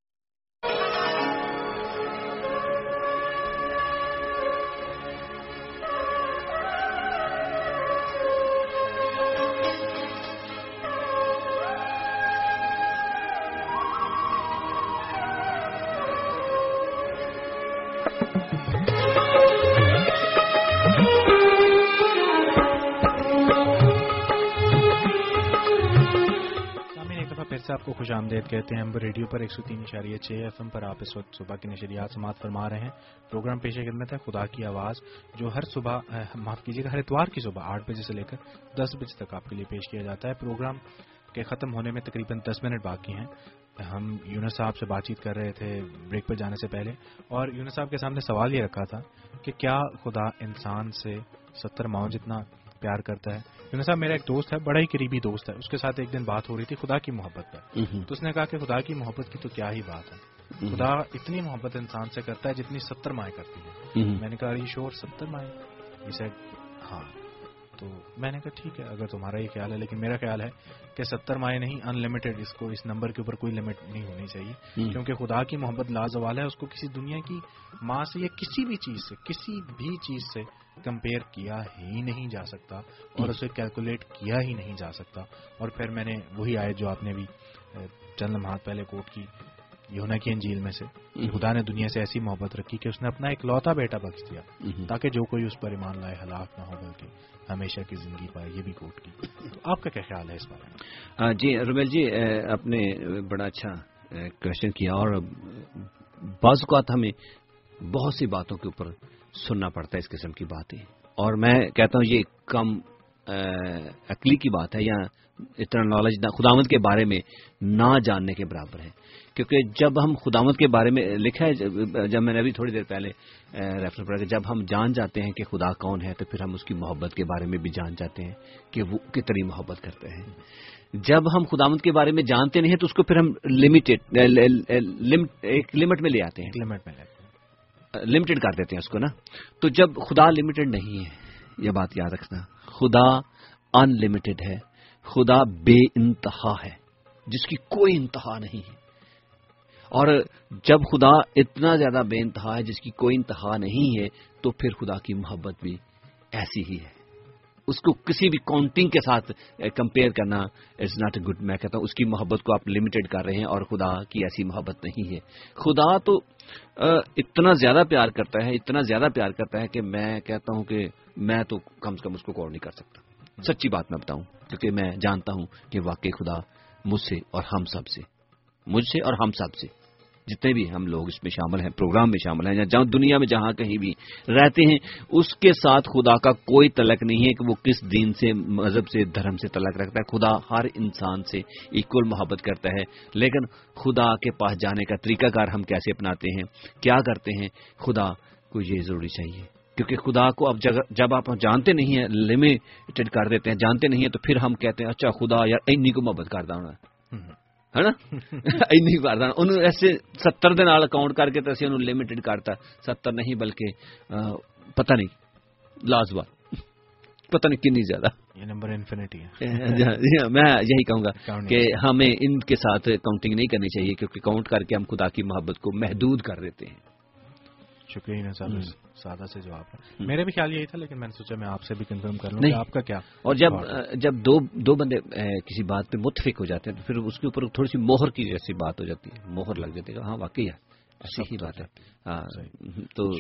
صاحب کو خوش آمدید کہتے ہیں، ہم ریڈیو پر ایک سو تین اشاریہ چھ ایف ایم پر آپ اس وقت صبح کی نشریات سماعت فرما رہے ہیں۔ پروگرام پیش خدمت ہے خدا کی آواز، جو ہر صبح معاف کیجیے گا، ہر اتوار کی صبح آٹھ بجے سے لے کر دس بجے تک آپ کے لیے پیش کیا جاتا ہے۔ پروگرام کے ختم ہونے میں تقریباً دس منٹ باقی ہیں۔ ہم یونس صاحب سے بات چیت کر رہے تھے بریک پر جانے سے پہلے، اور یونس صاحب کے سامنے سوال یہ رکھا تھا کہ کیا خدا انسان سے ستر ماؤں جتنا پیار کرتا ہے۔ یونس صاحب میرا ایک دوست ہے بڑا ہی قریبی دوست ہے۔ اس کے ساتھ ایک دن بات ہو رہی تھی خدا کی محبت پر۔ تو اس نے کہا کہ خدا کی محبت کی تو کیا ہی بات ہے۔ خدا اتنی محبت انسان سے کرتا ہے جتنی ستر مائیں کرتی ہے میں نے کہا یہ شور ستر مائیں؟ ہاں۔ تو میں نے کہا ٹھیک ہے اگر تمہارا یہ خیال ہے لیکن میرا خیال ہے کہ ستر مائیں نہیں ان لمیٹڈ اس کو اس نمبر کے اوپر کوئی لمٹ نہیں ہونی چاہیے۔ کیونکہ خدا کی محبت لازوال ہے اس کو کسی دنیا کی ماں سے یا کسی بھی چیز سے کسی بھی چیز سے کمپیئر کیا ہی نہیں جا سکتا اور اسے کیلکولیٹ کیا ہی نہیں جا سکتا۔ اور پھر میں نے وہی آئے جو آپ نے بھی چند لمحات پہلے کوٹ کی یونا کی انجیل میں سے خدا نے دنیا سے ایسی محبت رکھی کہ اس نے اپنا ایک لوتا بیٹا بخش دیا تاکہ جو کوئی اس پر ایمان لائے ہلاک نہ ہو بلکہ ہمیشہ کی زندگی پائے یہ بھی کوٹ کی۔ تو آپ کا کیا خیال ہے اس بارے میں؟ جی رومیل جی آپ نے بڑا اچھا کوشچن کیا اور بعض اوقات ہمیں بہت سی باتوں کے اوپر سننا پڑتا ہے اس قسم کی باتیں۔ اور میں کہتا ہوں یہ کم عقلی کی بات ہے یا اتنا نالج خدامت کے بارے میں نہ جاننے کے برابر ہے۔ کیونکہ جب ہم خدامت کے بارے میں لکھا ہے جب میں نے ابھی تھوڑی دیر پہلے ریفر پڑھا کہ جب ہم جان جاتے ہیں کہ خدا کون ہے تو پھر ہم اس کی محبت کے بارے میں بھی جان جاتے ہیں کہ وہ کتنی محبت کرتے ہیں۔ جب ہم خدامت کے بارے میں جانتے نہیں ہیں تو اس کو پھر ہم لمیٹڈ ایک لمٹ میں لے آتے ہیں۔ لمٹ میں لمیٹڈ کر دیتے ہیں اس کو نا۔ تو جب خدا لمیٹڈ نہیں ہے یہ بات یاد رکھنا خدا ان لمیٹڈ ہے۔ خدا بے انتہا ہے، جس کی کوئی انتہا نہیں ہے۔ اور جب خدا اتنا زیادہ بے انتہا ہے، جس کی کوئی انتہا نہیں ہے، تو پھر خدا کی محبت بھی ایسی ہی ہے۔ اس کو کسی بھی کاؤنٹنگ کے ساتھ کمپیئر کرنا از ناٹ اے گڈ میں کہتا ہوں، اس کی محبت کو آپ لمیٹڈ کر رہے ہیں اور خدا کی ایسی محبت نہیں ہے۔ خدا تو اتنا زیادہ پیار کرتا ہے، اتنا زیادہ پیار کرتا ہے کہ میں کہتا ہوں کہ میں تو کم سے کم اس کو غور نہیں کر سکتا۔ سچی بات میں بتاؤں، کیونکہ میں جانتا ہوں کہ واقعی خدا مجھ سے اور ہم سب سے، مجھ سے اور ہم سب سے، جتنے بھی ہم لوگ اس میں شامل ہیں، پروگرام میں شامل ہیں جہاں دنیا میں جہاں کہیں بھی رہتے ہیں، اس کے ساتھ خدا کا کوئی تلق نہیں ہے کہ وہ کس دین سے، مذہب سے، دھرم سے تلق رکھتا ہے۔ خدا ہر انسان سے ایکول محبت کرتا ہے۔ لیکن خدا کے پاس جانے کا طریقہ کار ہم کیسے اپناتے ہیں، کیا کرتے ہیں، خدا کو یہ ضروری چاہیے۔ کیونکہ خدا کو اب جب آپ جانتے نہیں ہیں لمیٹڈ کر دیتے ہیں جانتے نہیں ہیں تو پھر ہم کہتے ہیں اچھا خدا یار انی کو محبت کر دوں ہے نا؟ این کرتا انہوں ایسے ستر دن اکاؤنٹ کر کے تو اسی انہوں لمیٹڈ کرتا۔ ستر نہیں بلکہ پتہ نہیں لازوال پتہ نہیں کنی زیادہ۔ یہ نمبر انفینٹی ہے۔ میں یہی کہوں گا کہ ہمیں ان کے ساتھ کاؤنٹنگ نہیں کرنی چاہیے کیونکہ کاؤنٹ کر کے ہم خدا کی محبت کو محدود کر دیتے ہیں۔ شکریہ صاحب سادہ سے جواب میرے بھی خیال یہی تھا لیکن میں نے سوچا میں آپ سے بھی کنفرم کر لوں آپ کا کیا اور جب جب دو دو بندے کسی بات پہ متفق ہو جاتے ہیں تو پھر اس کے اوپر تھوڑی سی موہر کی جیسی بات ہو جاتی ہے۔ موہر لگ جاتی ہے ہاں واقعی ہے ایسی ہی بات ہے۔ تو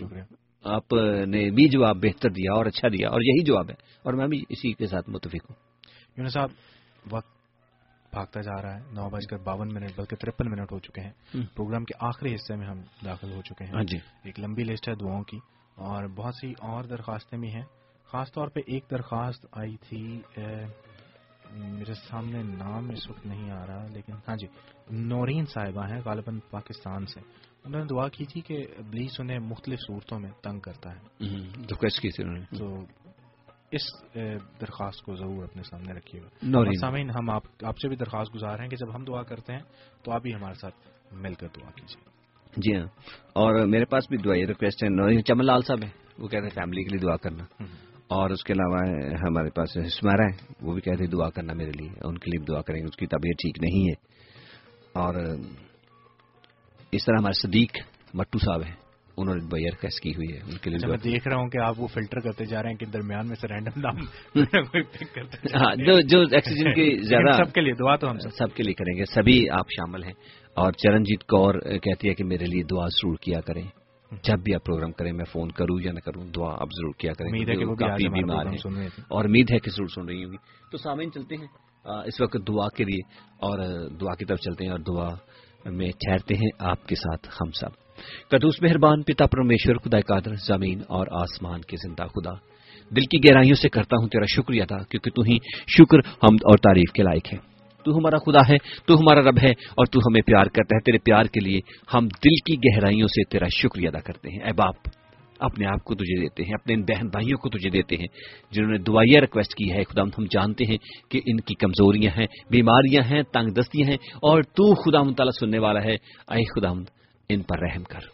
آپ نے بھی جواب بہتر دیا اور اچھا دیا اور یہی جواب ہے اور میں بھی اسی کے ساتھ متفق ہوں۔ صاحب وقت بھاگتا جا رہا ہے۔ نو بج کر باون منٹ بلکہ ترپن منٹ ہو چکے ہیں۔ پروگرام کے آخری حصے میں ہم داخل ہو چکے ہیں۔ ہاں جی۔ ایک لمبی لسٹ ہے دعاؤں کی اور بہت سی اور درخواستیں بھی ہیں۔ خاص طور پہ ایک درخواست آئی تھی میرے سامنے نام اس وقت نہیں آ رہا لیکن ہاں جی نورین صاحبہ ہیں غالباً پاکستان سے۔ انہوں نے دعا کی تھی کہ بلیس انہیں مختلف صورتوں میں تنگ کرتا ہے۔ تو اس درخواست کو ضرور اپنے سامنے رکھیے گا۔ سامعین ہم آپ سے بھی درخواست گزار ہیں کہ جب ہم دعا کرتے ہیں تو آپ بھی ہمارے ساتھ مل کر دعا کیجیے۔ جی ہاں۔ اور میرے پاس بھی دعا ریکویسٹ ہے۔ نورین چمن لال صاحب ہے وہ کہتے ہیں فیملی کے لیے دعا کرنا۔ اور اس کے علاوہ ہمارے پاس ہسمارا ہے وہ بھی کہتے ہیں دعا کرنا میرے لیے۔ ان کے لیے دعا کریں گے۔ اس کی طبیعت ٹھیک نہیں ہے۔ اور اس طرح ہمارے صدیق مٹو صاحب ہیں۔ انہوں نے بیئر کیس کی ہوئی ہے ان کے لیے اچھا، میں دیکھ رہا ہوں کہ آپ وہ فلٹر کرتے جا رہے ہیں کہ درمیان میں سے رینڈم نام ہاں جو ایکسیجن کی زیادہ سب کے لیے دعا تو ہم سب کے لیے کریں گے۔ سبھی آپ شامل ہیں۔ اور چرنجیت کور کہتی ہے کہ میرے لیے دعا ضرور کیا کریں۔ جب بھی آپ پروگرام کریں میں فون کروں یا نہ کروں دعا آپ ضرور کیا کریں۔ کافی بیمار ہیں۔ اور امید ہے کہ ضرور سن رہی ہوں گی تو سامعین چلتے ہیں۔ اس وقت دعا کے لیے اور دعا کی طرف چلتے ہیں اور دعا میں ٹھہرتے ہیں آپ کے ساتھ ہم سب۔ قدوس مہربان، پتا پرمیشور خدا قادر، زمین اور آسمان کے زندہ خدا۔ دل کی گہرائیوں سے کرتا ہوں تیرا شکریہ تھا کیونکہ تو ہی شکر، حمد اور تعریف کے لائق ہے تو ہمارا خدا ہے، تو ہمارا رب ہے اور تو ہمیں پیار کرتا ہے۔ تیرے پیار کے لیے ہم دل کی گہرائیوں سے تیرا شکریہ ادا کرتے ہیں۔ اے باپ، اپنے آپ کو تجھے دیتے ہیں، اپنے ان بہن بھائیوں کو تجھے دیتے ہیں، جنہوں نے دعائیاں ریکویسٹ کی ہے۔ خدا ہم جانتے ہیں کہ ان کی کمزوریاں ہیں، بیماریاں ہیں، تنگ دستیاں ہیں اور تو خدا مطالعہ سننے والا ہے۔ اے خدا ان پر رحم کر۔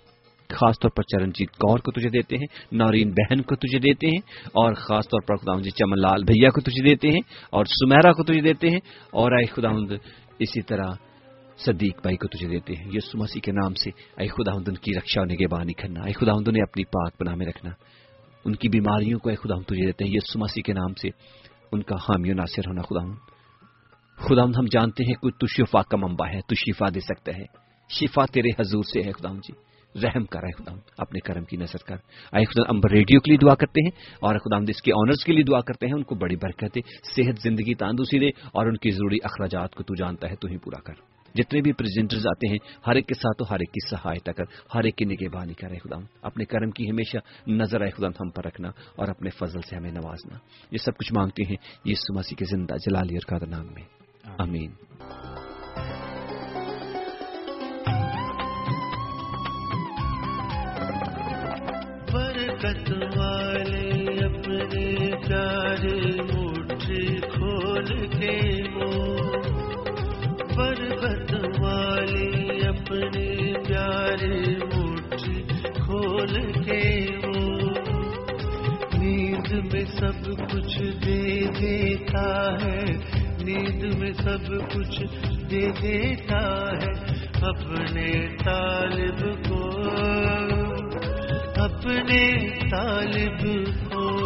خاص طور پر چرنجیت کور کو تجھے دیتے ہیں نورین بہن کو تجھے دیتے ہیں، اور خاص طور پر خدا جی چمن لال بھیا کو تجھے دیتے ہیں، اور سمیرا کو تجھے دیتے ہیں، اور اے خدا اسی طرح صدیق بھائی کو تجھے دیتے ہیں۔ یسو مسیح کے نام سے اے خدا ان کی رکشا نگہبانی کرنا، اے خدا نے اپنی پاک بنا میں رکھنا۔ ان کی بیماریوں کو اے خدا تجھے دیتے ہیں۔ یسو مسیح کے نام سے ان کا حامی و ناصر ہونا خدا خدا ہم جانتے ہیں کوئی تو شفا کا ممبا ہے تو شفا دے سکتا ہے۔ شفا تیرے حضور سے ہے خدا جی۔ رحم کر اے خدا اپنے کرم کی نظر کر۔ اے خدا ہم ریڈیو کے لیے دعا کرتے ہیں اور خدا اس کے آنرز کے لیے دعا کرتے ہیں۔ ان کو بڑی برکت صحت زندگی تاندوسی دے اور ان کی ضروری اخراجات کو تو جانتا ہے تو ہی پورا کر۔ جتنے بھی پریزنٹرز آتے ہیں ہر ایک کے ساتھ ہر ایک کی سہایتا کر ہر ایک کی نگہبانی کرے خدا اپنے کرم کی ہمیشہ نظر آئے خدا ہم پر رکھنا اور اپنے فضل سے ہمیں نوازنا۔ یہ سب کچھ مانگتے ہیں یہ سماسی کے زندہ جلالی اور قادر نام میں۔ امین میں سب کچھ دے دیتا ہے، نیند میں سب کچھ دے دیتا ہے، اپنے طالب کو، اپنے طالب کو۔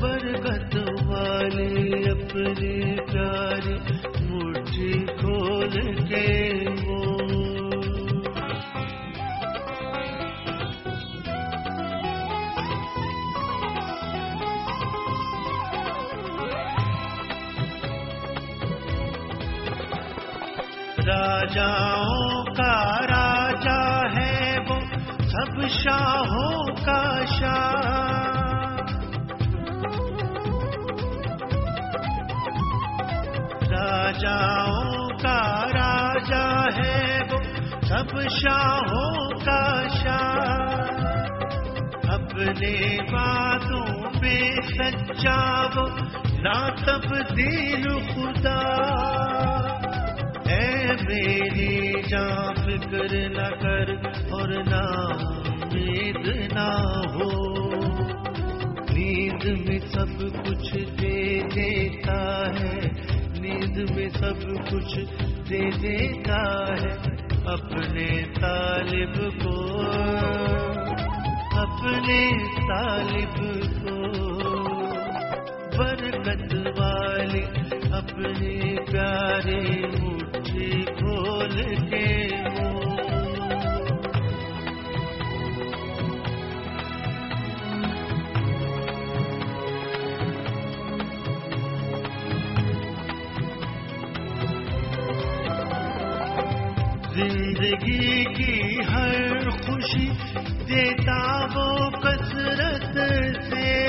برکت والے اپنے پیارے مٹھی کھول کے راجاؤں کا راجا ہے وہ، سب شاہوں کا شاہ۔ راجاؤں کا راجا ہے وہ، سب شاہوں کا شاہ۔ اپنے باتوں پہ سچا وہ نا تبدیل خدا فکر نہ کر اور نہ امید نہ ہو۔ نیند میں سب کچھ دے دیتا ہے۔ نیند میں سب کچھ دے دیتا ہے۔ اپنے طالب کو، اپنے طالب کو۔ برکت والے اپنے پیارے مٹھی کھول کے زندگی کی ہر خوشی دیتا وہ کثرت سے۔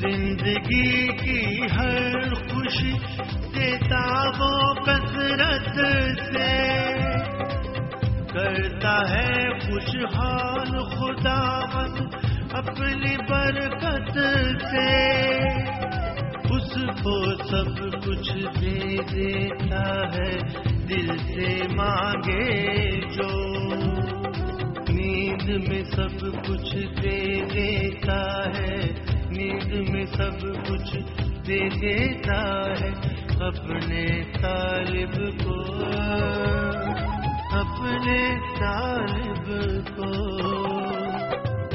زندگی کی ہر خوشی دیتا وہ کثرت سے۔ کرتا ہے خوشحال خدا اپنی برکت سے۔ کو سب کچھ دے دیتا ہے، دل سے مانگے جو۔ نیند میں سب کچھ دے دیتا ہے، نیند میں سب کچھ دے دیتا ہے۔ اپنے طالب کو، اپنے طالب کو۔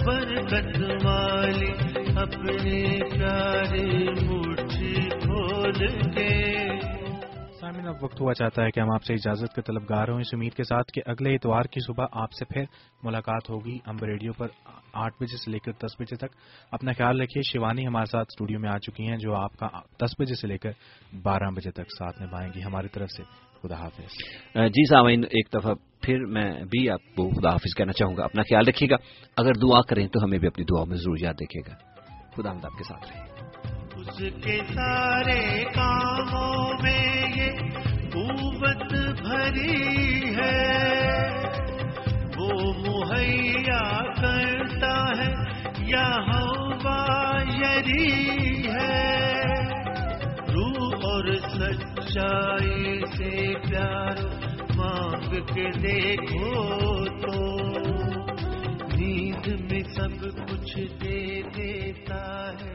برکت والی اپنے پیارے مٹھی کھول کے۔ سامعین اب وقت ہوا چاہتا ہے کہ ہم آپ سے اجازت کے طلبگار ہوں۔ اس امید کے ساتھ کہ اگلے اتوار کی صبح آپ سے پھر ملاقات ہوگی امب ریڈیو پر آٹھ بجے سے لے کر دس بجے تک۔ اپنا خیال رکھیے شیوانی ہمارے ساتھ اسٹوڈیو میں آ چکی ہیں جو آپ کا دس بجے سے لے کر بارہ بجے تک ساتھ نبھائیں گی۔ ہماری طرف سے خدا حافظ۔ جی سامعین ایک دفعہ پھر میں بھی آپ کو خدا حافظ کہنا چاہوں گا۔ اپنا خیال رکھیے گا۔ اگر دعا کریں تو ہمیں بھی اپنی دعا میں ضرور یاد رکھے گا۔ خدا ہم آپ کے ساتھ رہے۔ اس کے سارے کاموں میں یہ قوت بھری ہے۔ وہ مہیا کرتا ہے یا ہوا یری ہے۔ روح اور سچائی سے پیار مانگ کے دیکھو تو۔ میں سب کچھ دے دیتا ہے۔